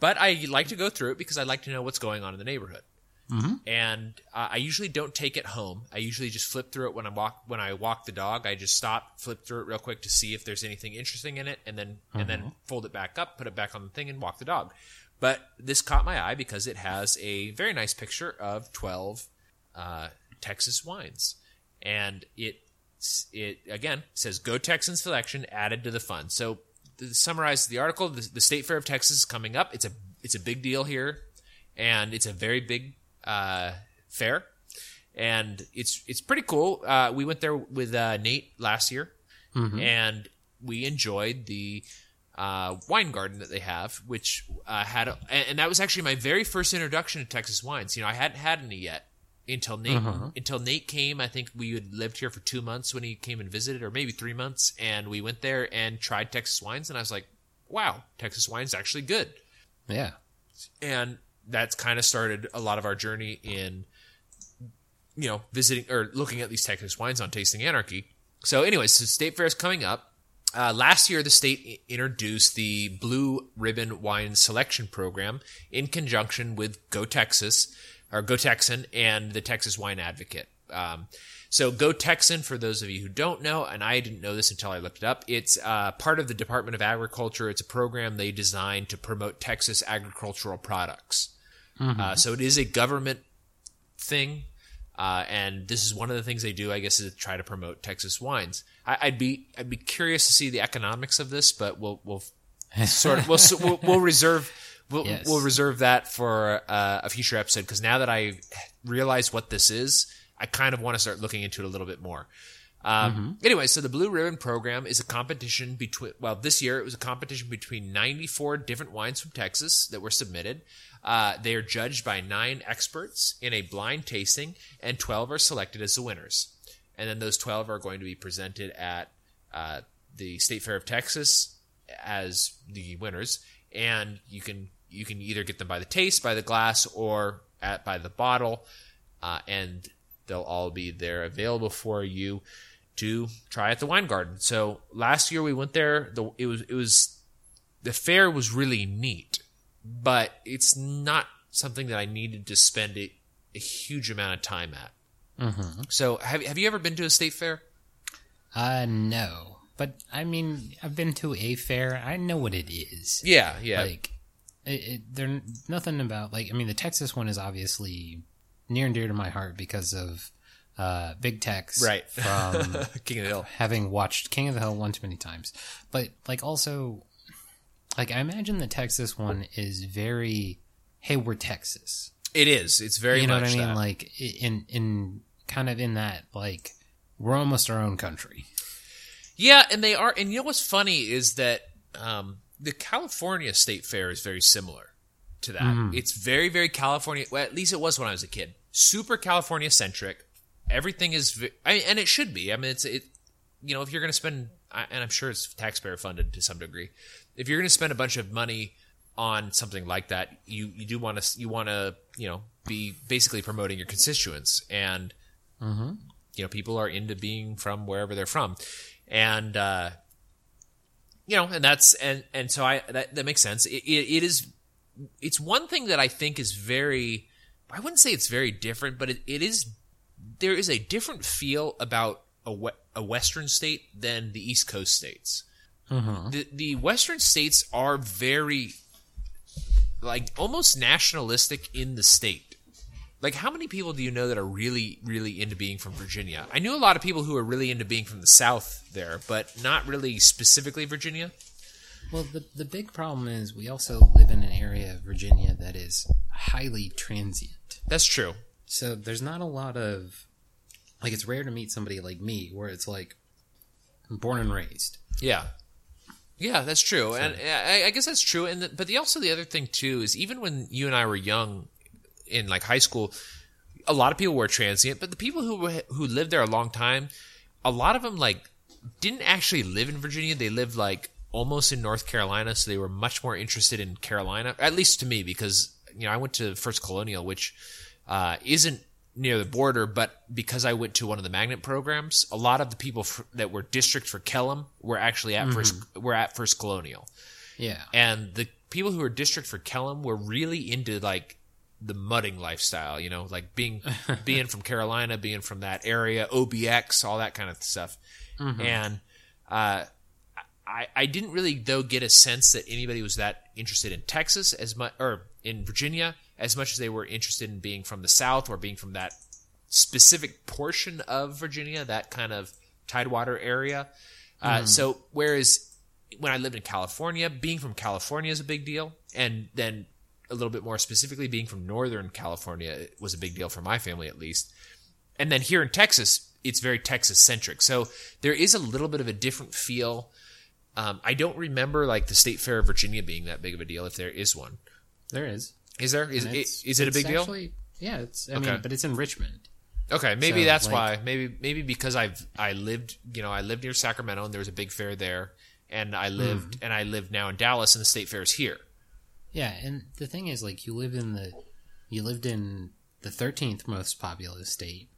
but I like to go through it because I like to know what's going on in the neighborhood. Mm-hmm. And uh, I usually don't take it home. I usually just flip through it when I walk when I walk the dog. I just stop, flip through it real quick to see if there's anything interesting in it, and then and then fold it back up, put it back on the thing, and walk the dog. But this caught my eye because it has a very nice picture of twelve uh, Texas wines, and it it again says "Go Texans" selection added to the fund. So to summarize the article, the, the State Fair of Texas is coming up. It's a it's a big deal here, and it's a very big uh, fair, and it's it's pretty cool. Uh, we went there with uh, Nate last year, and we enjoyed the uh, wine garden that they have, which uh, had, a, and, that was actually my very first introduction to Texas wines. You know, I hadn't had any yet until Nate until Nate came. I think we had lived here for two months when he came and visited, or maybe three months, and we went there and tried Texas wines, and I was like, "Wow, Texas wine's actually good." yeah. and that's kind of started a lot of our journey in you know visiting or looking at these Texas wines on Tasting Anarchy. So, anyways, so State Fair is coming up. Uh, last year, the state introduced the Blue Ribbon Wine Selection Program in conjunction with Go Texas or Go Texan and the Texas Wine Advocate. Um, so, Go Texan, for those of you who don't know, and I didn't know this until I looked it up, it's uh, part of the Department of Agriculture. It's a program they designed to promote Texas agricultural products. Uh, so, it is a government thing. Uh, and this is one of the things they do, I guess, is to try to promote Texas wines. I, I'd be I'd be curious to see the economics of this, but we'll we'll sort of we'll we'll, we'll reserve we'll, Yes. we'll reserve that for uh, a future episode because now that I realize what this is, I kind of want to start looking into it a little bit more. Um, Anyway, so the Blue Ribbon Program is a competition between, well, this year it was a competition between 94 different wines from Texas that were submitted. Uh, they are judged by nine experts in a blind tasting, and 12 are selected as the winners. And then those 12 are going to be presented at uh, the State Fair of Texas as the winners. And you can you can either get them by the taste, by the glass, or at by the bottle. Uh, and they'll all be there available for you to try at the wine garden. So last year we went there. The it was it was the fair was really neat, but it's not something that I needed to spend a, a huge amount of time at. Mm-hmm. So have have you ever been to a state fair? Uh, no. But I mean, I've been to a fair. I know what it is. Yeah, yeah, Like, it, it, there nothing about like. I mean, the Texas one is obviously near and dear to my heart because of uh, Big Tex, right. From King of the Hill. having watched King of the Hill one too many times, but like also, like I imagine the Texas one is very, hey, we're Texas. It is. It's very you know much what I mean? that. Like in in kind of in that like we're almost our own country. Yeah, and they are. And you know what's funny is that um, the California State Fair is very similar to that. It's very, very California. Well, at least it was when I was a kid. Super California centric. Everything is, I, and it should be. I mean, it's it. You know, if you're going to spend, I- and I'm sure it's taxpayer funded to some degree. If you're going to spend a bunch of money on something like that, you you do want to you want to you know be basically promoting your constituents and you know people are into being from wherever they're from and uh you know, and that's and and so I that that makes sense. It, it, it is it's one thing that I think is very I wouldn't say it's very different, but it, it is there is a different feel about a, we, a western state than the east coast states. The the western states are very like almost nationalistic in the state. Like how many people do you know that are really really into being from Virginia? I knew a lot of people who are really into being from the south there, but not really specifically Virginia. Well, the the big problem is we also live in an area of Virginia that is highly transient. That's true. So there's not a lot of like it's rare to meet somebody like me where it's like I'm born and raised. Yeah. Yeah, that's true, and I, I guess that's true. And the, but the also the other thing too is even when you and I were young, in like high school, a lot of people were transient, but the people who were, who lived there a long time, a lot of them like didn't actually live in Virginia. They lived like almost in North Carolina, so they were much more interested in Carolina, at least to me, because you know I went to First Colonial, which uh, isn't near the border, but because I went to one of the magnet programs, a lot of the people that were district for Kellam were actually at first were at First Colonial, Yeah. and the people who were district for Kellam were really into like the mudding lifestyle, you know, like being being from Carolina, being from that area, OBX, all that kind of stuff, and uh, I I didn't really though get a sense that anybody was that interested in Texas as much or in Virginia as much as they were interested in being from the South or being from that specific portion of Virginia, that kind of Tidewater area. Uh, So whereas when I lived in California, being from California is a big deal, and then a little bit more specifically, being from Northern California was a big deal for my family at least. And then here in Texas, it's very Texas centric. So there is a little bit of a different feel. Um, I don't remember like the State Fair of Virginia being that big of a deal, if there is one. There is. Is there? Is it, is it a big deal? actually- Yeah, it's I Okay. mean, but it's in Richmond. Okay, maybe So, that's like- why. Maybe maybe because I've I lived you know I lived near Sacramento and there was a big fair there, and I hmm. lived and I live now in Dallas and the state fair is here. Yeah, and the thing is like you live in the you lived in the 13th most populous state.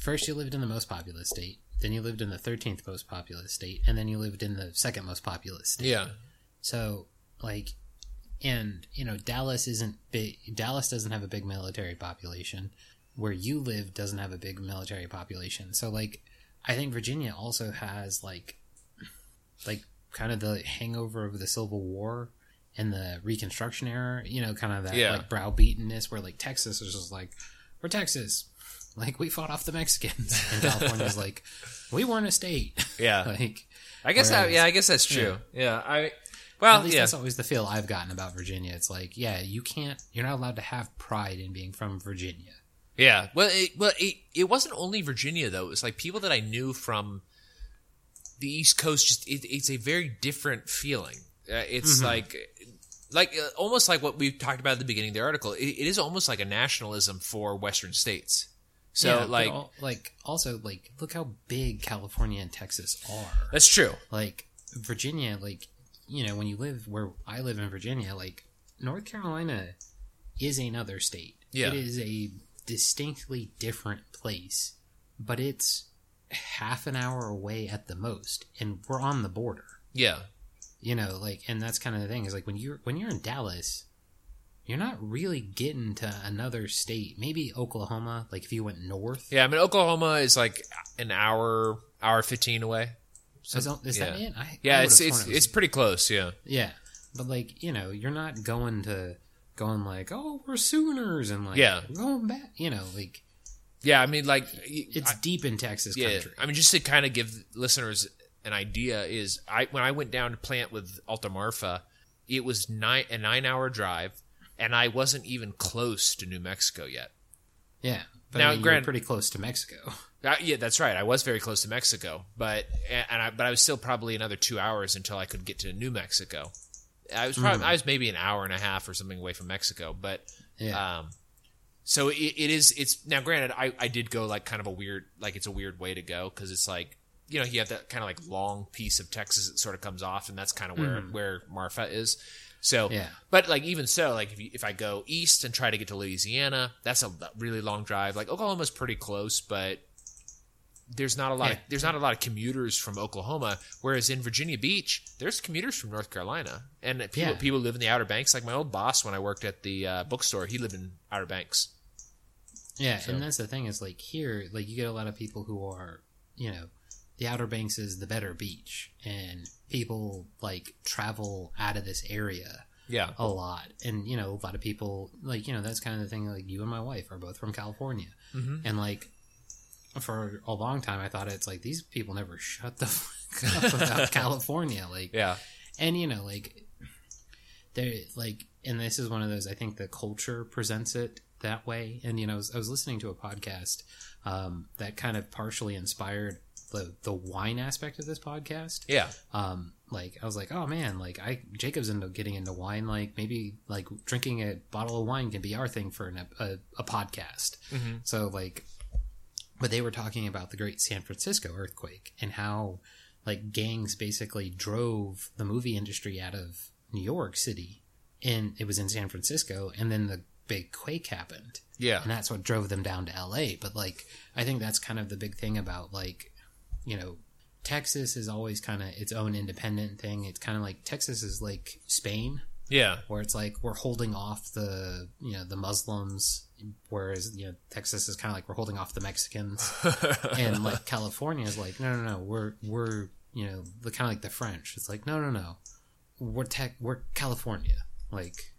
First you lived in the most populous state, then you lived in the 13th most populous state, and then you lived in the second most populous state. Yeah, So, like, and you know, Dallas isn't big. Dallas doesn't have a big military population. Where you live doesn't have a big military population. So, like, I think Virginia also has like, like, kind of the hangover of the Civil War and the Reconstruction era. You know, kind of that Yeah. like browbeatenness where like Texas is just like, we're Texas. Like we fought off the Mexicans, and California's like, we weren't a state. yeah. like, I guess that yeah I guess that's true. Yeah, I well At least yeah that's always the feel I've gotten about Virginia. It's like, yeah, you can't, you're not allowed to have pride in being from Virginia. yeah. Well, it, well it, it wasn't only Virginia though. It was like people that I knew from the East Coast. Just it, it's a very different feeling. Uh, it's like like uh, almost like what we talked about at the beginning of the article. It, it is almost like a nationalism for Western states. So Yeah, like like also like look how big California and Texas are. that's true. Like Virginia, like you know when you live where I live in Virginia, like North Carolina is another state. Yeah. it is a distinctly different place, but it's half an hour away at the most, and we're on the border. Yeah. you know like and that's kind of the thing is like when you're when you're in dallas you're not really getting to another state maybe oklahoma like if you went north Yeah, I mean Oklahoma is like an hour, hour fifteen away. So, is, is that yeah. it I, Yeah, I it's it's it was- it's pretty close. Yeah, yeah but like you know you're not going to going like oh we're sooners and like Yeah. we're going back you know like yeah. I mean, like it's deep in texas yeah. country I mean, just to kind of give listeners an idea is I when I went down to plant with Alta Marfa, it was nine a nine hour drive, and I wasn't even close to New Mexico yet. yeah but Now, I mean, you're pretty close to mexico Uh, yeah, that's right. I was very close to Mexico, but and I but I was still probably another two hours until I could get to New Mexico. I was probably I was maybe an hour and a half or something away from Mexico, but yeah um, so it, it is. It's now granted. I I did go like kind of a weird like it's a weird way to go because it's like you know you have that kind of like long piece of Texas that sort of comes off, and that's kind of where where Marfa is. So Yeah. but like even so, like if you, if I go east and try to get to Louisiana, that's a really long drive. Like Oklahoma's pretty close, but there's not a lot. Yeah. Of, there's not a lot of commuters from Oklahoma. Whereas in Virginia Beach, there's commuters from North Carolina, and people Yeah. people live in the Outer Banks. Like my old boss when I worked at the uh, bookstore, he lived in Outer Banks. Yeah, and that's the thing is like here, like you get a lot of people who are, you know, the Outer Banks is the better beach, and people like travel out of this area Yeah, a lot, and you know, a lot of people like you know that's kind of the thing. Like you and my wife are both from California, Mhm. and like for a long time, I thought it's like these people never shut the fuck up about California, like yeah, and you know like there like and this is one of those i think the culture presents it that way. And you know i was, I was listening to a podcast um, that kind of partially inspired the the wine aspect of this podcast. Yeah, um like i was like oh man like i jacob's into getting into wine like maybe like drinking a bottle of wine can be our thing for an, a, a podcast. Mhm. so like but they were talking about the great san francisco earthquake and how like gangs basically drove the movie industry out of new york city and it was in san francisco and then the big quake happened yeah, and that's what drove them down to LA. But like, I think that's kind of the big thing about like, you know, Texas is always kind of its own independent thing. It's kind of like Texas is like Spain, yeah, where it's like we're holding off the you know the Muslims, whereas you know Texas is kind of like we're holding off the Mexicans, and like California is like no no no we're we're you know the kind of like the French. It's like no no no we're tech we're California like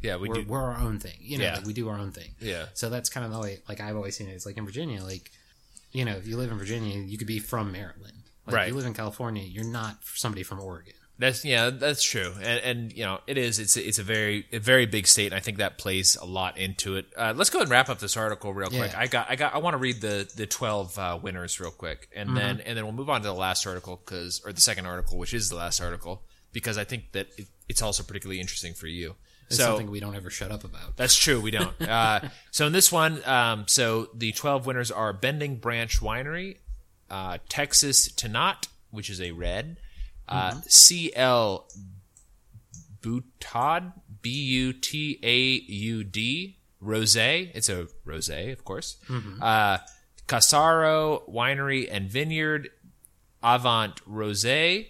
yeah. We are do. we're our own thing. You know Yeah. like we do our own thing. Yeah, So that's kind of the way, like I've always seen it. It's like in Virginia, like you know, if you live in Virginia, you could be from Maryland. Like, Right. If you live in California, you're not somebody from Oregon. That's yeah, that's true, and, and you know it is. It's it's a very a very big state, and I think that plays a lot into it. Uh, let's go ahead and wrap up this article real quick. Yeah. I got I got I want to read the the twelve uh, winners real quick, and then and then we'll move on to the last article because or the second article, which is the last article, because I think that it, it's also particularly interesting for you. It's so something we don't ever shut up about. that's true. We don't. Uh, so in this one, um, so the twelve winners are Bending Branch Winery, uh, Texas Tannat, which is a red, uh, CL Butaud, B U T A U D, Rosé. It's a rosé, of course. Uh, Casaro Winery and Vineyard, Avant Rosé,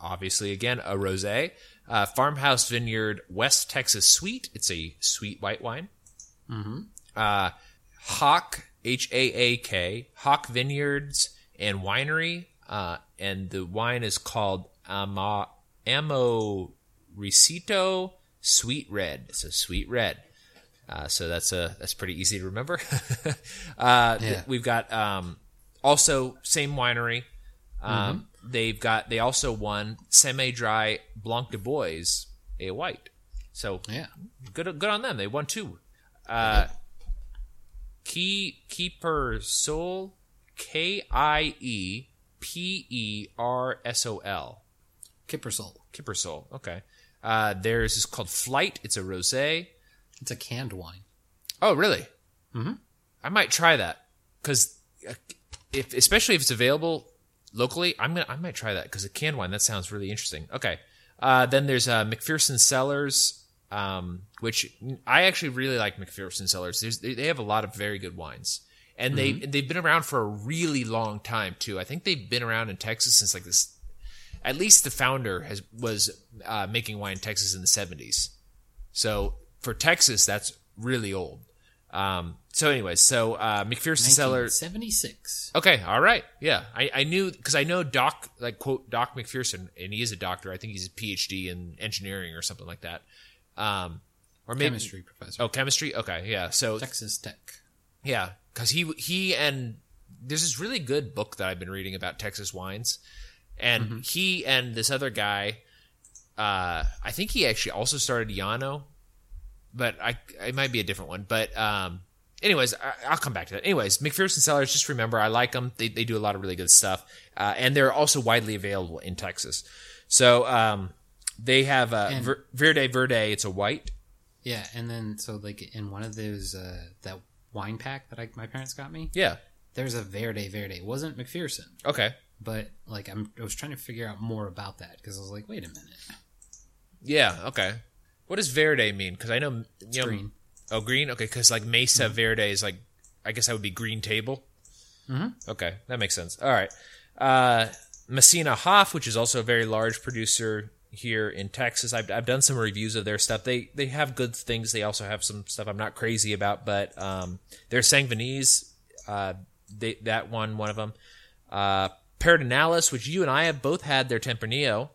obviously again a rosé. Uh, Farmhouse Vineyard West Texas Sweet. It's a sweet white wine. Mm-hmm. Uh, Hawk H A A K Hawk Vineyards and Winery, uh, and the wine is called Ama Amorecito Sweet Red. A sweet red. Uh, so that's a that's pretty easy to remember. uh, th- we've got um, also same winery. Um, They've got they also won semi dry Blanc du Bois, a white. So Yeah. good good on them. They won two. Uh, Key Keeper Soul K I E P E R S O L. Kiepersol. Kipper Soul. Okay. Uh, theirs is called Flight. It's a rosé. It's a canned wine. Oh, really? Mm-hmm. I might try that because if, especially if it's available locally, I'm gonna, I might try that because a canned wine that sounds really interesting. Okay. Uh, then there's uh, McPherson Cellars, um, which I actually really like McPherson Cellars. There's, they have a lot of very good wines, and they they've been around for a really long time too. I think they've been around in Texas since like this. At least the founder has was uh, making wine in Texas in the 70s. So for Texas, that's really old. Um, so, anyways, so uh, McPherson Cellar. seventy six. Okay, all right, yeah, I, I knew because I know Doc, like quote Doc McPherson, and he is a doctor. I think he's a PhD in engineering or something like that. Um, or maybe Chemistry professor. Oh, chemistry. Okay, yeah. So Texas Tech. yeah, because he he and there's this really good book that I've been reading about Texas wines, and he and this other guy, uh, I think he actually also started Llano, but I it might be a different one. But um, anyways, I, I'll come back to that. Anyways, McPherson Cellars, just remember I like them. They they do a lot of really good stuff, uh, and they're also widely available in Texas. So um, they have uh, Ver- Verde Verde. It's a white. Yeah, and then so like in one of those uh, that wine pack that I, my parents got me, Yeah. there's a Verde Verde. It wasn't McPherson, Okay. but like I'm, I was trying to figure out more about that because I was like, wait a minute, Yeah. Okay. What does verde mean? Because I know you know. green. Oh, green. Okay, because like Mesa Verde is like, I guess that would be green table. Mhm. Okay, that makes sense. All right. Uh, Messina Hof, which is also a very large producer here in Texas. I've, I've done some reviews of their stuff. They they have good things. They also have some stuff I'm not crazy about, but um, their Sangiovese, uh, they, that one, one of them. Uh, Pedernales, which you and I have both had their Tempranillo.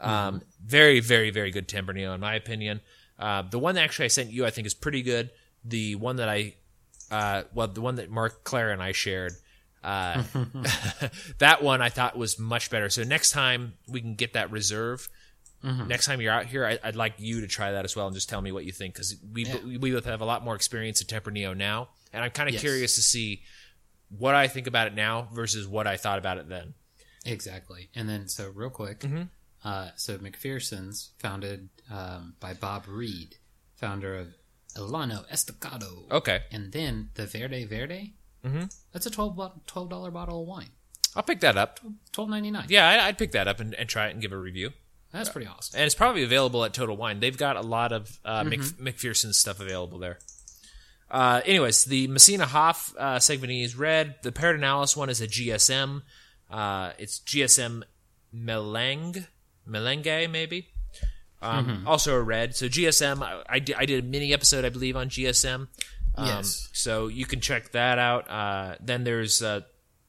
Um, Very, very, very good Tempranillo, in my opinion. Uh, the one that actually I sent you, I think, is pretty good. The one that I, uh, well, the one that Mark, Claire, and I shared, uh, that one I thought was much better. So next time we can get that reserve. Next time you're out here, I, I'd like you to try that as well and just tell me what you think because we we both have a lot more experience at Tempranillo now, and I'm kind of Yes. curious to see what I think about it now versus what I thought about it then. Exactly. And then, so real quick, Mm-hmm. uh, so McPherson's, founded um, by Bob Reed, founder of Llano Estacado. Okay, And then the Verde Verde, Mhm. that's a $12, $12 bottle of wine. I'll pick that up. Twelve ninety nine. Yeah, I, I'd pick that up and, and try it and give a review. That's pretty awesome. And it's probably available at Total Wine. They've got a lot of uh, Mc, McPherson's stuff available there. Uh, anyways, the Messina Hof uh, Sangiovese Red, the Pedernales one is a GSM. Uh, it's GSM Melange, Melange maybe. Um, Also a red. So GSM, I, I, did, I did a mini episode, I believe, on GSM. Um, Yes. So you can check that out. Uh, then there's uh,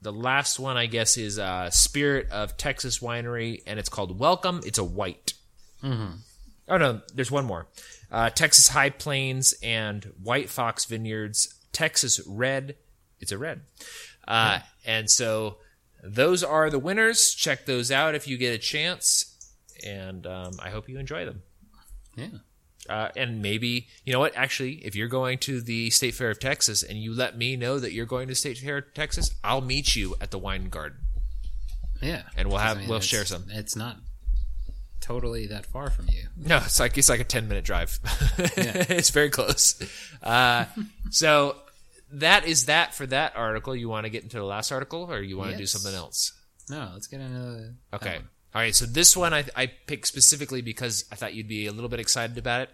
the last one, I guess, is uh, Spirit of Texas Winery, and it's called Welcome. It's a white. Mm-hmm. Oh no, there's one more. Uh, Texas High Plains and White Fox Vineyards, Texas Red. It's a red. Uh, And so those are the winners. Check those out if you get a chance. And um, I hope you enjoy them. Yeah. Uh, and maybe, you know what? Actually, if you're going to the State Fair of Texas and you let me know that you're going to State Fair of Texas, I'll meet you at the wine garden. Yeah. And we'll have- we'll share some. It's not totally that far from you. No, it's like it's like a ten minute drive. Yeah. it's very close. Uh, so that is that for that article. You want to get into the last article, or you want to do something else? No, let's get into Okay. All right. So this one I, I picked specifically because I thought you'd be a little bit excited about it.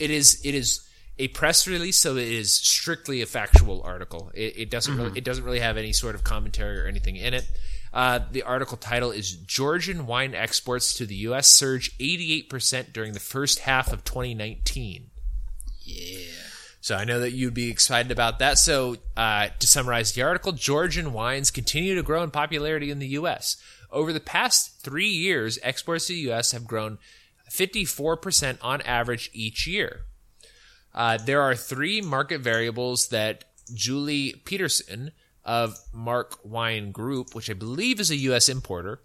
It is it is a press release, so it is strictly a factual article. It, it doesn't really, it doesn't really have any sort of commentary or anything in it. Uh, the article title is Georgian wine exports to the U.S. surge 88% during the first half of 2019. Yeah. So I know that you'd be excited about that. So uh, to summarize the article, Georgian wines continue to grow in popularity in the U.S. Over the past three years, exports to the U.S. have grown 54% on average each year. Uh, there are three market variables that Julie Peterson of Marq Wine Group, which I believe is a U.S. importer,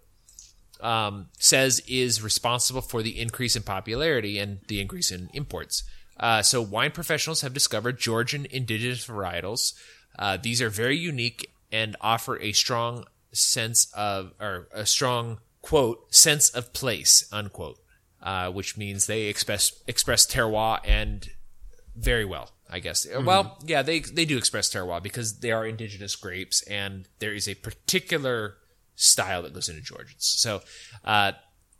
um, says is responsible for the increase in popularity and the increase in imports. Uh, so, wine professionals have discovered Georgian indigenous varietals. Uh, these are very unique and offer a strong sense of, or a strong quote sense of place unquote, uh, which means they express express terroir and very well, I guess. Uh, Well, yeah, they they do express terroir because they are indigenous grapes, and there is a particular style that goes into Georgians. So, uh,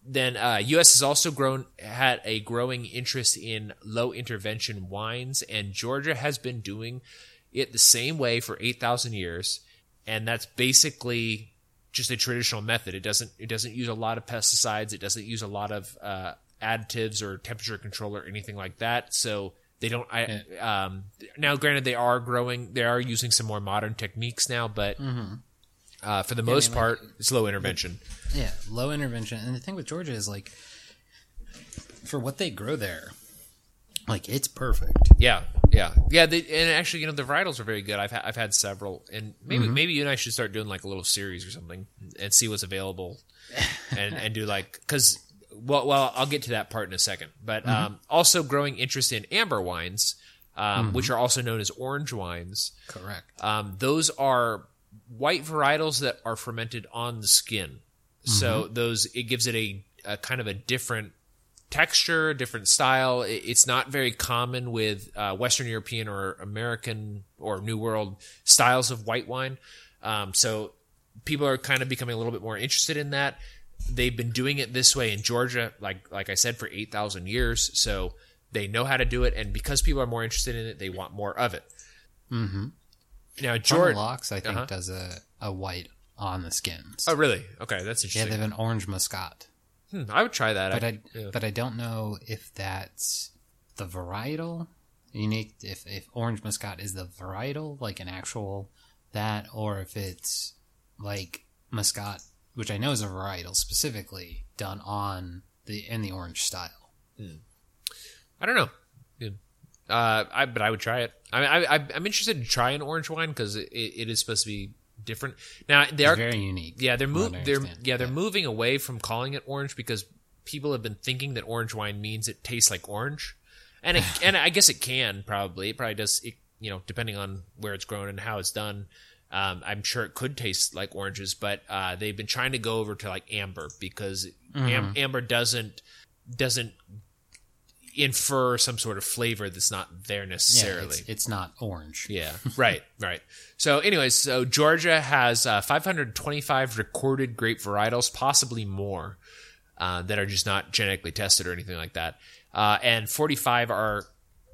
then uh, U.S. has also grown had a growing interest in low intervention wines, and Georgia has been doing it the same way for eight thousand years, and that's basically just a traditional method. It doesn't it doesn't use a lot of pesticides. It doesn't use a lot of uh, additives or temperature control or anything like that. So they don't. I um, now, granted, they are growing. They are using some more modern techniques now, but uh, for the most like- part, it's low intervention. Yeah, low intervention. And the thing with Georgia is like, for what they grow there, like it's perfect. Yeah, yeah, yeah. They, and actually, you know, the varietals are very good. I've ha- I've had several, and maybe maybe you and I should start doing like a little series or something and see what's available, and and do like because well well I'll get to that part in a second. But um, also growing interest in amber wines, um, which are also known as orange wines. Correct. Um, those are white varietals that are fermented on the skin. So those it gives it a, a kind of a different texture, different style. It's not very common with uh, Western European or American or New World styles of white wine. Um, so people are kind of becoming a little bit more interested in that. They've been doing it this way in Georgia, like like I said, for eight thousand years. So they know how to do it, and because people are more interested in it, they want more of it. Now George George. Locks, I think, Uh-huh. does a, a white on the skins. Oh, really? Okay, that's interesting. yeah, they have an orange muscat, Hmm, I would try that. but I yeah. but I don't know if that's the varietal unique. If if orange muscat is the varietal, like an actual that, or if it's like muscat, which I know is a varietal specifically done on the in the orange style. I don't know. Yeah. Uh, I but I would try it. I, I, I I'm interested to try an orange wine because it, it is supposed to be different. Now they are very unique. yeah they're from what move I they're yeah they're moving away from calling it orange because people have been thinking that orange wine means it tastes like orange, and it, and I guess it can probably it probably does it, you know depending on where it's grown and how it's done. Um, I'm sure it could taste like oranges, but uh, they've been trying to go over to like amber because am, amber doesn't doesn't infer some sort of flavor that's not there Yeah, necessarily. it's, it's not orange. Yeah, right, right. So, anyways, so Georgia has uh, 525 recorded grape varietals, possibly more, uh, that are just not genetically tested or anything like that, uh, and 45 are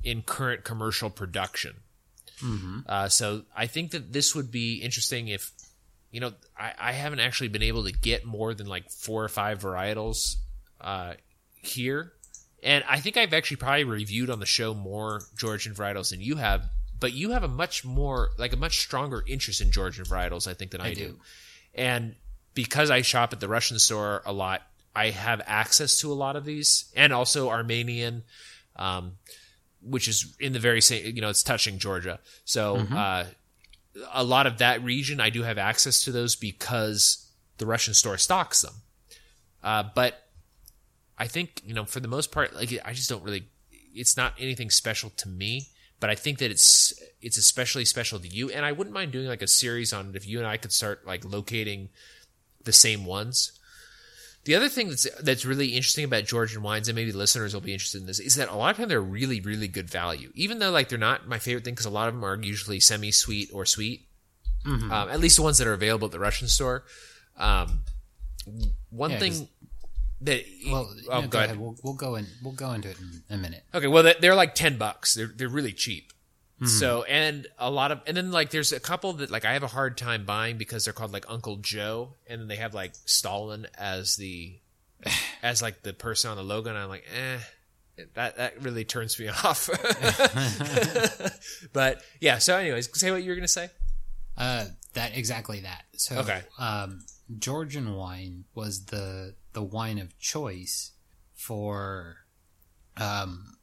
in current commercial production. Uh, so, I think that this would be interesting if, you know, I, I haven't actually been able to get more than like four or five varietals uh, here. And I think I've actually probably reviewed on the show more Georgian varietals than you have, but you have a much more, like a much stronger interest in Georgian varietals, I think, than I, do. do. And because I shop at the Russian store a lot, I have access to a lot of these, and also Armenian, um, which is in the very same, you know, it's touching Georgia. So uh, a lot of that region, I do have access to those because the Russian store stocks them. Uh, but I think you know, for the most part, like I just don't really. It's not anything special to me, but I think that it's it's especially special to you. And I wouldn't mind doing like a series on it if you and I could start like locating the same ones. The other thing that's that's really interesting about Georgian wines, and maybe listeners will be interested in this, is that a lot of time they're really, really good value. Even though like they're not my favorite thing, because a lot of them are usually semi-sweet or sweet. Um, at least the ones that are available at the Russian store. Um, one Yeah, thing that Well, oh, no, go ahead. We'll, we'll go in. We'll go into it in a minute. Okay, well they- they're like ten bucks. They're they're really cheap. Hmm. So and a lot of and then like there's a couple that like I have a hard time buying because they're called like Uncle Joe and then they have like Stalin as the as like the person on the logo and I'm like eh that that really turns me off. but yeah. So anyways, say what you were gonna say. Uh, that exactly that. So, Okay. um, Georgian wine was the the wine of choice for, um,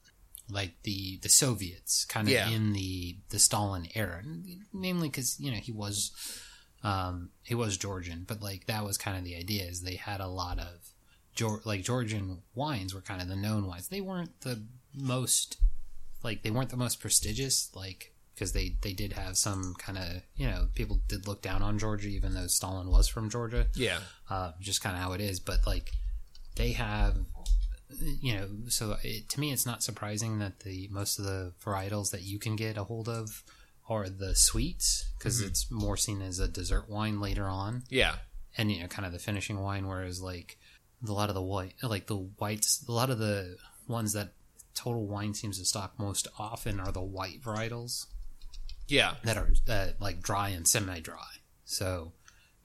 like the the Soviets, kind of Yeah. in the the Stalin era, namely because you know he was, um, he was Georgian, but like that was kind of the idea is they had a lot of, Geor- like Georgian wines were kind of the known wines. They weren't the most like they weren't the most prestigious like because they they did have some kind of you know people did look down on Georgia even though Stalin was from Georgia Yeah. uh, just kind of how it is but like they have you know so it, to me it's not surprising that the most of the varietals that you can get a hold of are the sweets because it's more seen as a dessert wine later on Yeah. and you know kind of the finishing wine whereas like a lot of the white like the whites a lot of the ones that total wine seems to stock most often are the white varietals Yeah. that are uh, like dry and semi-dry so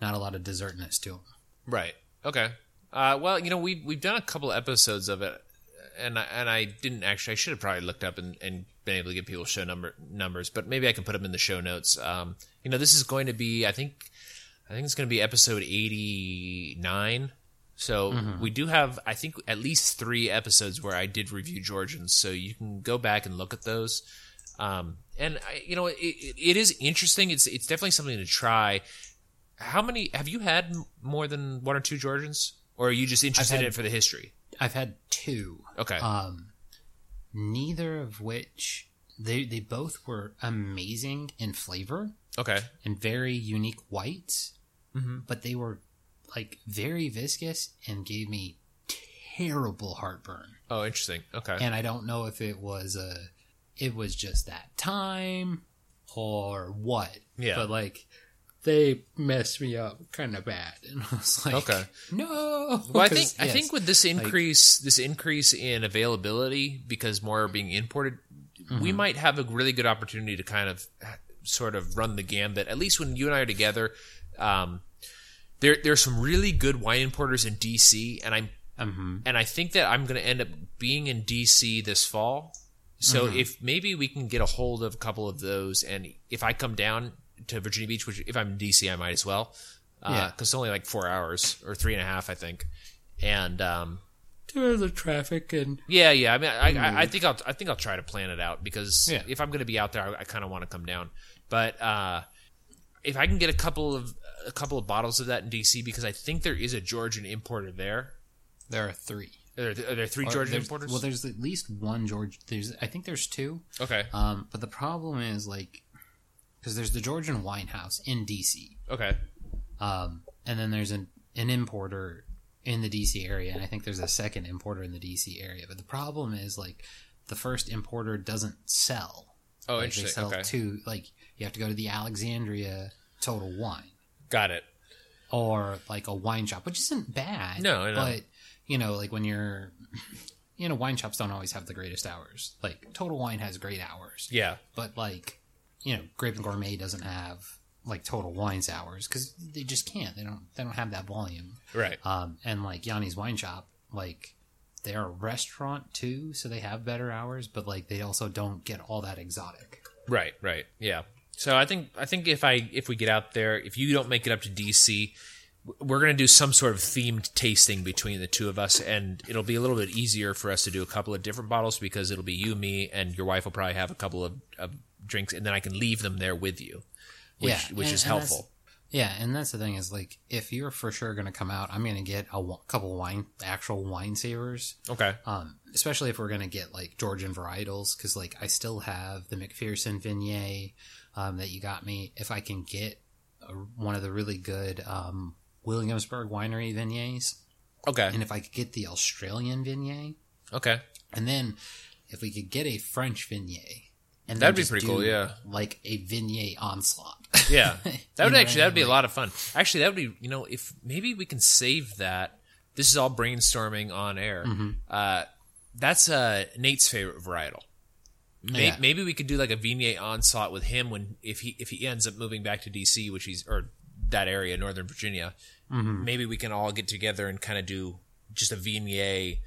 not a lot of dessertness to them Right. Okay. Uh, well, you know, we we've done a couple episodes of it, and I, and I didn't actually. I should have probably looked up and, and been able to give people show number numbers, but maybe I can put them in the show notes. Um, you know, this is going to be. I think. I think it's going to be episode eighty nine. So we do have, I think, at least three episodes where I did review Georgians. So you can go back and look at those. Um, and I, you know, it, it, it is interesting. It's it's definitely something to try. How many have you had more than one or two Georgians, or are you just interested had- in it for the history? i've had two Okay, um neither of which they they both were amazing in flavor okay, and very unique whites, but they were like very viscous and gave me terrible heartburn. oh, interesting. Okay, And I don't know if it was a, it was just that time or what. Yeah. But like, they messed me up kind of bad, and I was like, Okay. no. well, I think 'Cause, I think with this increase, this increase in availability because more are being imported, Mm-hmm. we might have a really good opportunity to kind of sort of run the gambit. At least when you and I are together, um, there there's some really good wine importers in DC, and I'm Mm-hmm. and I think that I'm going to end up being in DC this fall. So Mm-hmm. if maybe we can get a hold of a couple of those, and if I come down to Virginia Beach, which if I'm in DC, I might as well, because Yeah. it's only like four hours or three and a half, I think. And um, To the traffic and yeah, yeah. I mean, I, I, I think I'll I think I'll try to plan it out because Yeah. if I'm going to be out there, I, I kind of want to come down. But uh, if I can get a couple of a couple of bottles of that in DC, because I think there is a Georgian importer there. there are three. Are there, are there three Or Georgian there's- importers? Well, there's at least one George. There's I think there's two. okay, Um, but the problem is like because there's the Georgian Wine House in DC, okay, um, and then there's an an importer in the DC area, and I think there's a second importer in the DC area. But the problem is like the first importer doesn't sell. oh, like, they sell Okay, to like you have to go to the Alexandria Total Wine got it. or like a wine shop, which isn't bad. No, I know. but you know, like when you're, you know, wine shops don't always have the greatest hours. Like Total Wine has great hours, Yeah, but like, you know, Grape and Gourmet doesn't have like Total Wine's hours because they just can't. They don't. They don't have that volume. right. Um, and like Yanni's Wine Shop, like they're a restaurant too, so they have better hours, but like they also don't get all that exotic. Right, right, yeah. So I think I think if I if we get out there, if you don't make it up to DC, we're gonna do some sort of themed tasting between the two of us, and it'll be a little bit easier for us to do a couple of different bottles because it'll be you, me, and your wife will probably have a couple of, of drinks, and then I can leave them there with you, which Yeah, which and- is helpful. Yeah, and that's the thing is like if you're for sure going to come out, I'm going to get a couple wine, actual wine savers. Okay, Um, especially if we're going to get like Georgian varietals, because like I still have the McPherson Viognier um, that you got me. If I can get a, one of the really good um, Williamsburg Winery Viogniers, okay, and if I could get the Australian Viognier, okay. and then if we could get a French Viognier, and That'd be pretty cool, yeah. like a Viognier onslaught. Yeah, that would You know what actually that'd be a lot of fun. Actually, that would be you know if maybe we can save that. This is all brainstorming on air. Mm-hmm. Uh, that's uh, Nate's favorite varietal. May- Yeah. Maybe we could do like a Viognier onslaught with him when if he if he ends up moving back to DC, which he's or that area, Northern Virginia. Mm-hmm. Maybe we can all get together and kind of do just a Viognier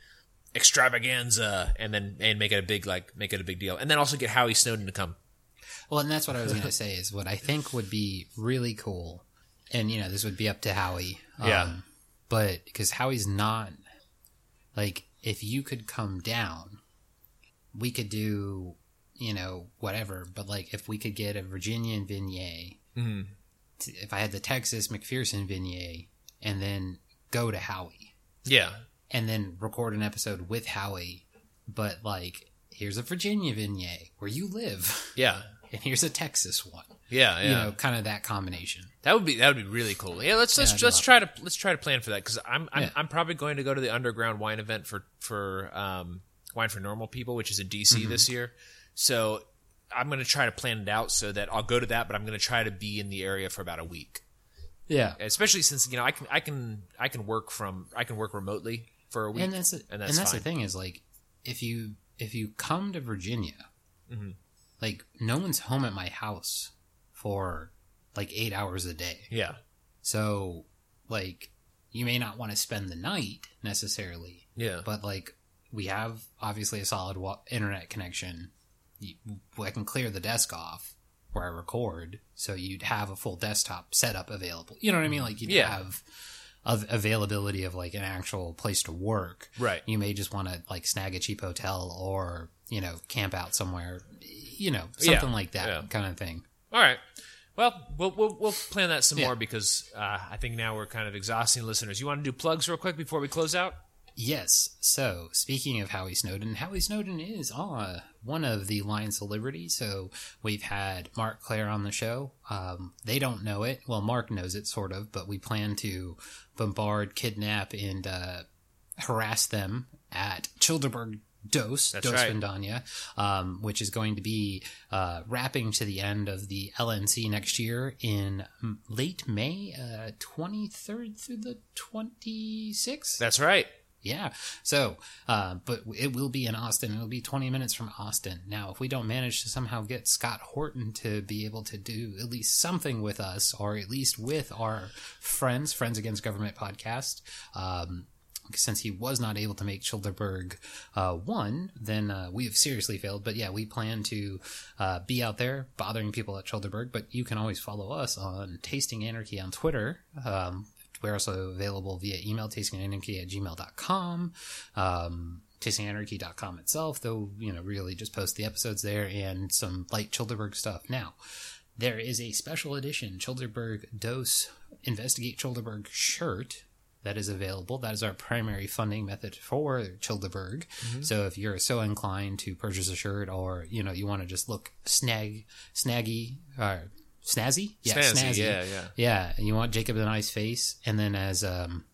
extravaganza, and then and make it a big like make it a big deal, and then also get Howie Snowden to come. Well, and that's what I was going to say is what I think would be really cool, and you know this would be up to Howie. um, Yeah. But because Howie's not like, if you could come down, we could do, you know, whatever. But like, if we could get a Virginian Viognier, Mhm. if I had the Texas McPherson Viognier, and then go to Howie, Yeah, and then record an episode with Howie, but like, here's a Virginia vignette where you live, yeah, and here's a Texas one yeah, yeah. you know, kind of that combination. That would be that would be really cool. Yeah, let's let's that'd let's try to let's try to plan for that because I'm I'm, Yeah. I'm probably going to go to the underground wine event for for um, wine for normal people, which is in DC Mm-hmm. this year. So I'm going to try to plan it out so that I'll go to that, but I'm going to try to be in the area for about a week, Yeah, especially since you know I can I can I can work from I can work remotely for a week, and that's and and that's that's, fine. the thing is like if you if you come to Virginia, Mm-hmm. like no one's home at my house for like eight hours a day, Yeah, so like you may not want to spend the night necessarily, yeah, but like we have obviously a solid wa- internet connection. I can clear the desk off where I record, so you'd have a full desktop setup available. You know what I mean? Like you'd Yeah. have of availability of like an actual place to work. right. You may just want to like snag a cheap hotel or you know camp out somewhere, you know Yeah. something like that Yeah. kind of thing. All right. Well, we'll we'll, we'll plan that some Yeah. more because uh, I think now we're kind of exhausting listeners. You want to do plugs real quick before we close out? Yes. So, speaking of Howie Snowden, Howie Snowden is uh, one of the Lions of Liberty. So, we've had Marc Clair on the show. Um, they don't know it. Well, Mark knows it, sort of, but we plan to bombard, kidnap, and uh, harass them at Childerberg Dose, That's Dose right. Vendania, um, which is going to be uh, wrapping to the end of the LNC next year in mm, late May, uh, 23rd through the 26th. That's right. Yeah. So, uh, but it will be in Austin. It'll be 20 minutes from Austin. Now, if we don't manage to somehow get Scott Horton to be able to do at least something with us, or at least with our friends, Friends Against Government podcast, um, since he was not able to make Childerberg uh, one, then uh, we have seriously failed. But yeah, we plan to uh, be out there bothering people at Childerberg. But you can always follow us on Tasting Anarchy on Twitter. Um, we're also available via email, tastinganarchy at gmail.com. Um, tastinganarchy.com itself, though, you know, really just post the episodes there and some light Childerberg stuff. Now, there is a special edition Childerberg Dose Investigate Childerberg shirt that is available. That is our primary funding method for Childerberg. So if you're so inclined to purchase a shirt or, you know, you want to just look snag, snaggy, or snazzy? Yeah, Snazzy, yeah, yeah. Yeah, and you want Jacob the Nice Face, and then as um,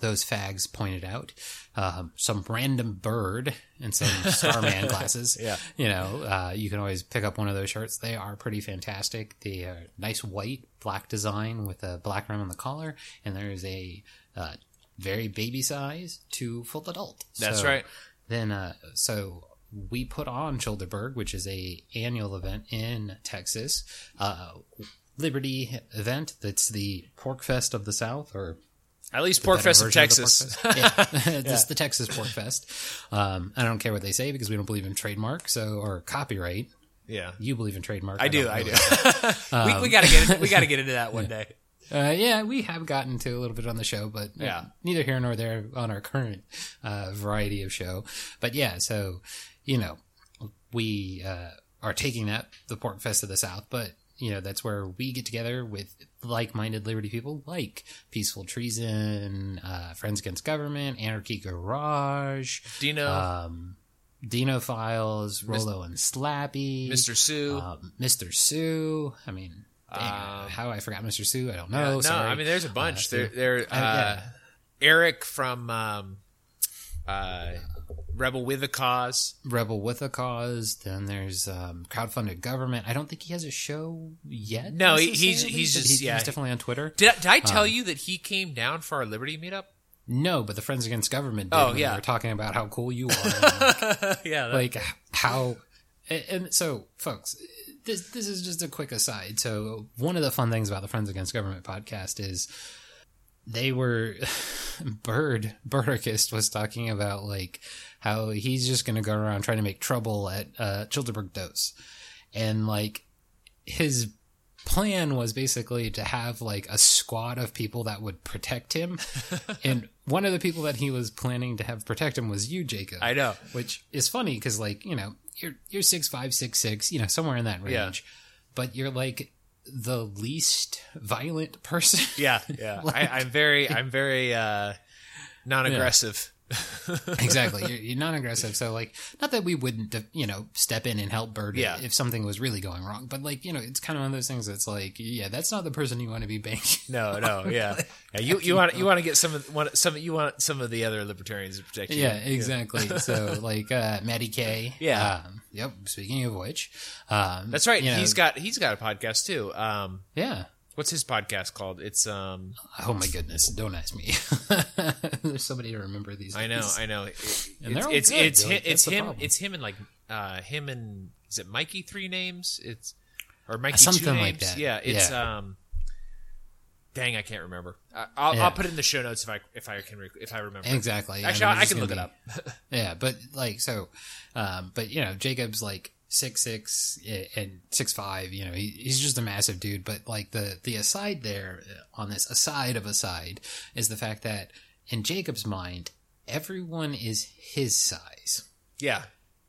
those fags pointed out, um, some random bird and some Starman glasses. Yeah. you know, uh, you can always pick up one of those shirts. They are pretty fantastic. The uh, nice white black design with a black rim on the collar, and there is a uh, very baby size to full adult. That's So right. Then, uh, so we put on Childerberg, which is a annual event in Texas, uh, Liberty event. That's the PorcFest of the South, or At least PorcFest of Texas. Pork Fest. yeah, this the Texas PorcFest. Um, I don't care what they say because we don't believe in trademark, so or copyright. yeah. You believe in trademark. I do, don't I do. we, we gotta get into, we gotta get into that one day. Uh, yeah, we have gotten to a little bit on the show, but Yeah. neither here nor there on our current uh, variety of show. But yeah, so you know, we uh, are taking that the PorcFest of the South, but you know that's where we get together with like-minded Liberty people like Peaceful Treason, uh, Friends Against Government, Anarchy Garage, Dino, um, Dino Files, Rolo and Slappy, Mr. Sue. um, Mr. Sue. I mean, dang, Um, how I forgot Mr. Sue. I don't Yeah, know. no, sorry. I mean there's a bunch. Uh, there, there. Uh, yeah. Eric from um, uh, Rebel with a Cause. Rebel with a Cause. Then there's um, crowdfunded government. I don't think he has a show yet. No, he- he's- he's just- he's, yeah. he's definitely on Twitter. Did, I- did I Um, tell you that he came down for our Liberty meetup? No, but the Friends Against Government. Did Oh, we yeah. were talking about how cool you are. and, yeah, that- like how and, and so folks this this is just a quick aside so one of the fun things about the friends against government podcast is they were bird birdicist was talking about like how he's just going to go around trying to make trouble at uh childerberg dose and like his plan was basically to have like a squad of people that would protect him and one of the people that he was planning to have protect him was you jacob I know. which is funny because like you know you're you're six five six six you know somewhere in that range Yeah. but you're like the least violent person Yeah, yeah. I, I'm very, I'm very uh, non-aggressive. exactly you're, you're non-aggressive so like not that we wouldn't you know step in and help bird Yeah. if something was really going wrong but like you know it's kind of one of those things that's like yeah that's not the person you want to be banking No, no, yeah. yeah you you want you want to get some of want some you want some of the other libertarians to protect you. yeah exactly so like uh maddie k Yeah. um, yep speaking of which um That's right. you know, He's got he's got a podcast too. Um, yeah what's his podcast called? It's um, Oh my goodness! Don't ask me. There's somebody to remember these. I know, days. I know. It- And they're all it's good, it's hi- it's him. problem. It's him and like uh him and is it Mikey three names? It's or Mikey Something two names. like that. Yeah, it's Yeah. um. Dang, I can't remember. I, I'll, Yeah. I'll put it in the show notes if I if I can rec- if I remember. exactly. Actually, I, it's I can look it up. Yeah, but like so, um, but you know, Jacob's like six six and six five. You know, he, he's just a massive dude. But like the the aside there uh, on this aside of aside is the fact that in Jacob's mind, everyone is his size. yeah,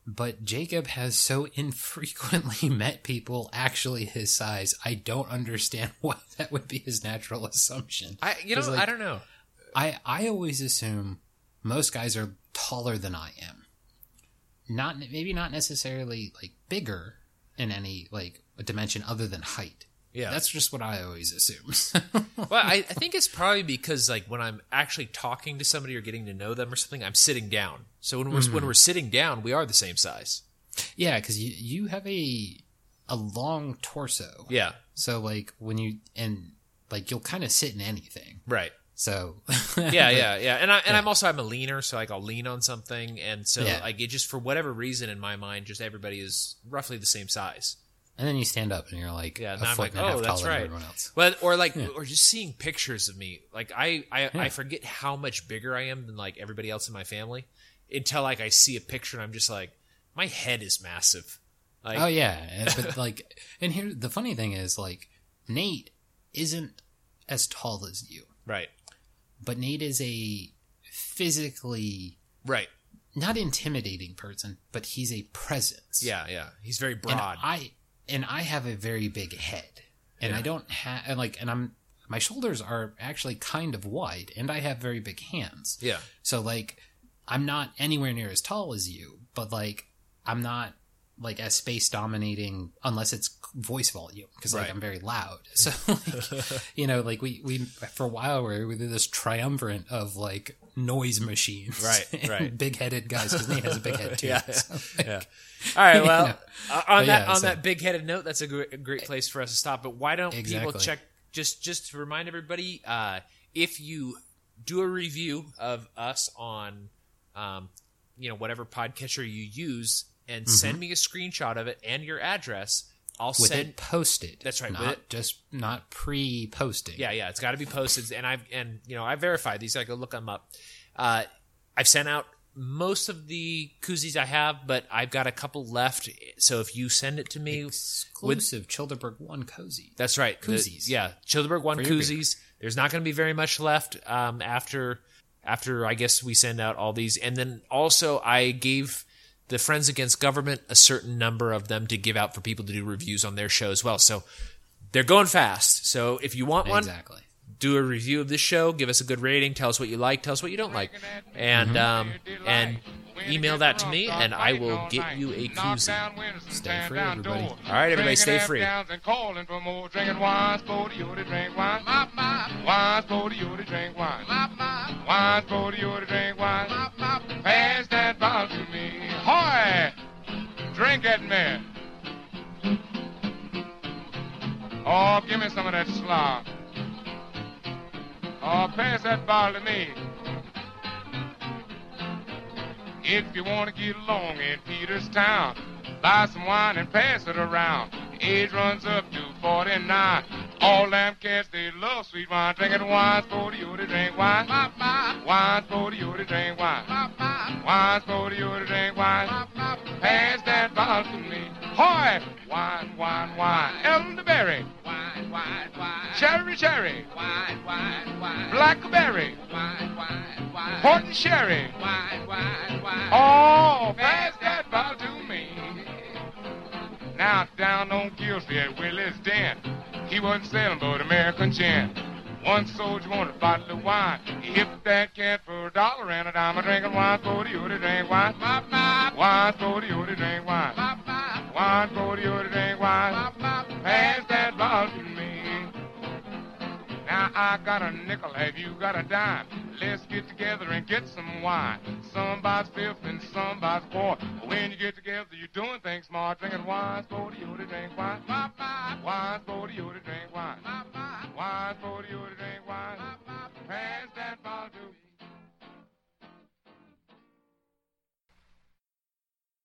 But Jacob has so infrequently met people actually his size. I don't understand why that would be his natural assumption. I you know like, I don't know. I I always assume most guys are taller than I am. Not maybe not necessarily like bigger in any like a dimension other than height. Yeah, That's just what I always assume. well, I, I think it's probably because like when I'm actually talking to somebody or getting to know them or something, I'm sitting down. So when we're Mm-hmm. when we're sitting down, we are the same size. yeah, because you you have a a long torso. Yeah, So like when you and like you'll kind of sit in anything. right. So yeah, yeah, yeah. And I and I'm also I'm a leaner, so like I'll lean on something, and so Yeah. like it just for whatever reason in my mind, just everybody is roughly the same size. and then you stand up and you're like Yeah, I'm foot like, and a half oh, that's taller than right. everyone else. Well, or like, Yeah. or just seeing pictures of me. Like I, I, I forget how much bigger I am than like everybody else in my family until like I see a picture and I'm just like, my head is massive. Like, Oh yeah, but like, and here the funny thing is like Nate isn't as tall as you, right, but Nate is a physically right, not intimidating person, but he's a presence. yeah, yeah. He's very and broad. I and I have a very big head, and I don't have and like, and I'm my shoulders are actually kind of wide, and I have very big hands. yeah, So like I'm not anywhere near as tall as you, but like I'm not like as space dominating unless it's voice volume because like Right. I'm very loud. So like, you know, like we we for a while we we did this triumvirate of like noise machines, Right, right. big-headed guys because Nate has a big head too. Yeah, So, like, yeah. All right. Well, know. uh, on But that yeah, on so- that big headed note, that's a great, a great place for us to stop. But why don't people check just just to remind everybody uh, if you do a review of us on um, you know whatever podcatcher you use and send me a screenshot of it and your address, I'll Mm-hmm. with send it posted. That's right, with Not it- just not pre-posting. Yeah, yeah, it's got to be posted, and I've and you know I verified these. I go look them up. Uh, I've sent out most of the koozies I have, but I've got a couple left. So if you send it to me, exclusive Childerberg One cozy. that's right, the- Koozies. yeah, Childerberg one koozies. There's not going to be very much left um, after after I guess we send out all these, and then also I gave the Friends Against Government a certain number of them to give out for people to do reviews on their show as well. So they're going fast. So if you want one, Exactly. Do a review of this show, give us a good rating, tell us what you like, tell us what you don't like, and um, and email that to me, and I will get you a koozie. Stay free, everybody. All right, everybody, stay free. And calling for more drinking wine, for to drink wine. Wine, for you to drink wine. Wine, for you to drink wine. Pass that bottle to me. Hoy! Drink it, man. Oh, give me some of that slop. Oh, pass that bottle to me. If you want to get along in Peterstown, buy some wine and pass it around. Age runs up to 49. All them cats, they love sweet wine. Drinking wine, for you to drink wine. Wine, for you to drink wine. Wine, for you to drink wine. Pass that bottle to me. Hoy! Wine, wine, wine. Elderberry. Wine, wine, wine. Cherry, cherry. Wine, wine, wine. Blackberry. Wine, wine, wine. Horton sherry. Wine, wine, wine. Oh, pass that bottle to me. Now down on Gill at Willie's Den, he wasn't selling but American gin. One soldier wanted a bottle of wine. He hit that cat for a dollar and a dime. A drinking wine for the to drink wine. Wine for the to drink wine. One go to drink, today, one pass that bottle to me. Now I got a nickel, have you got a dime? Let's get together and get some wine. Somebody's fifth and somebody's fourth. When you get together, you're doing things smart. Drinking wine, for you to drink wine. Wine's for you to drink wine. Wine's for you to drink wine. Pass that ball to me.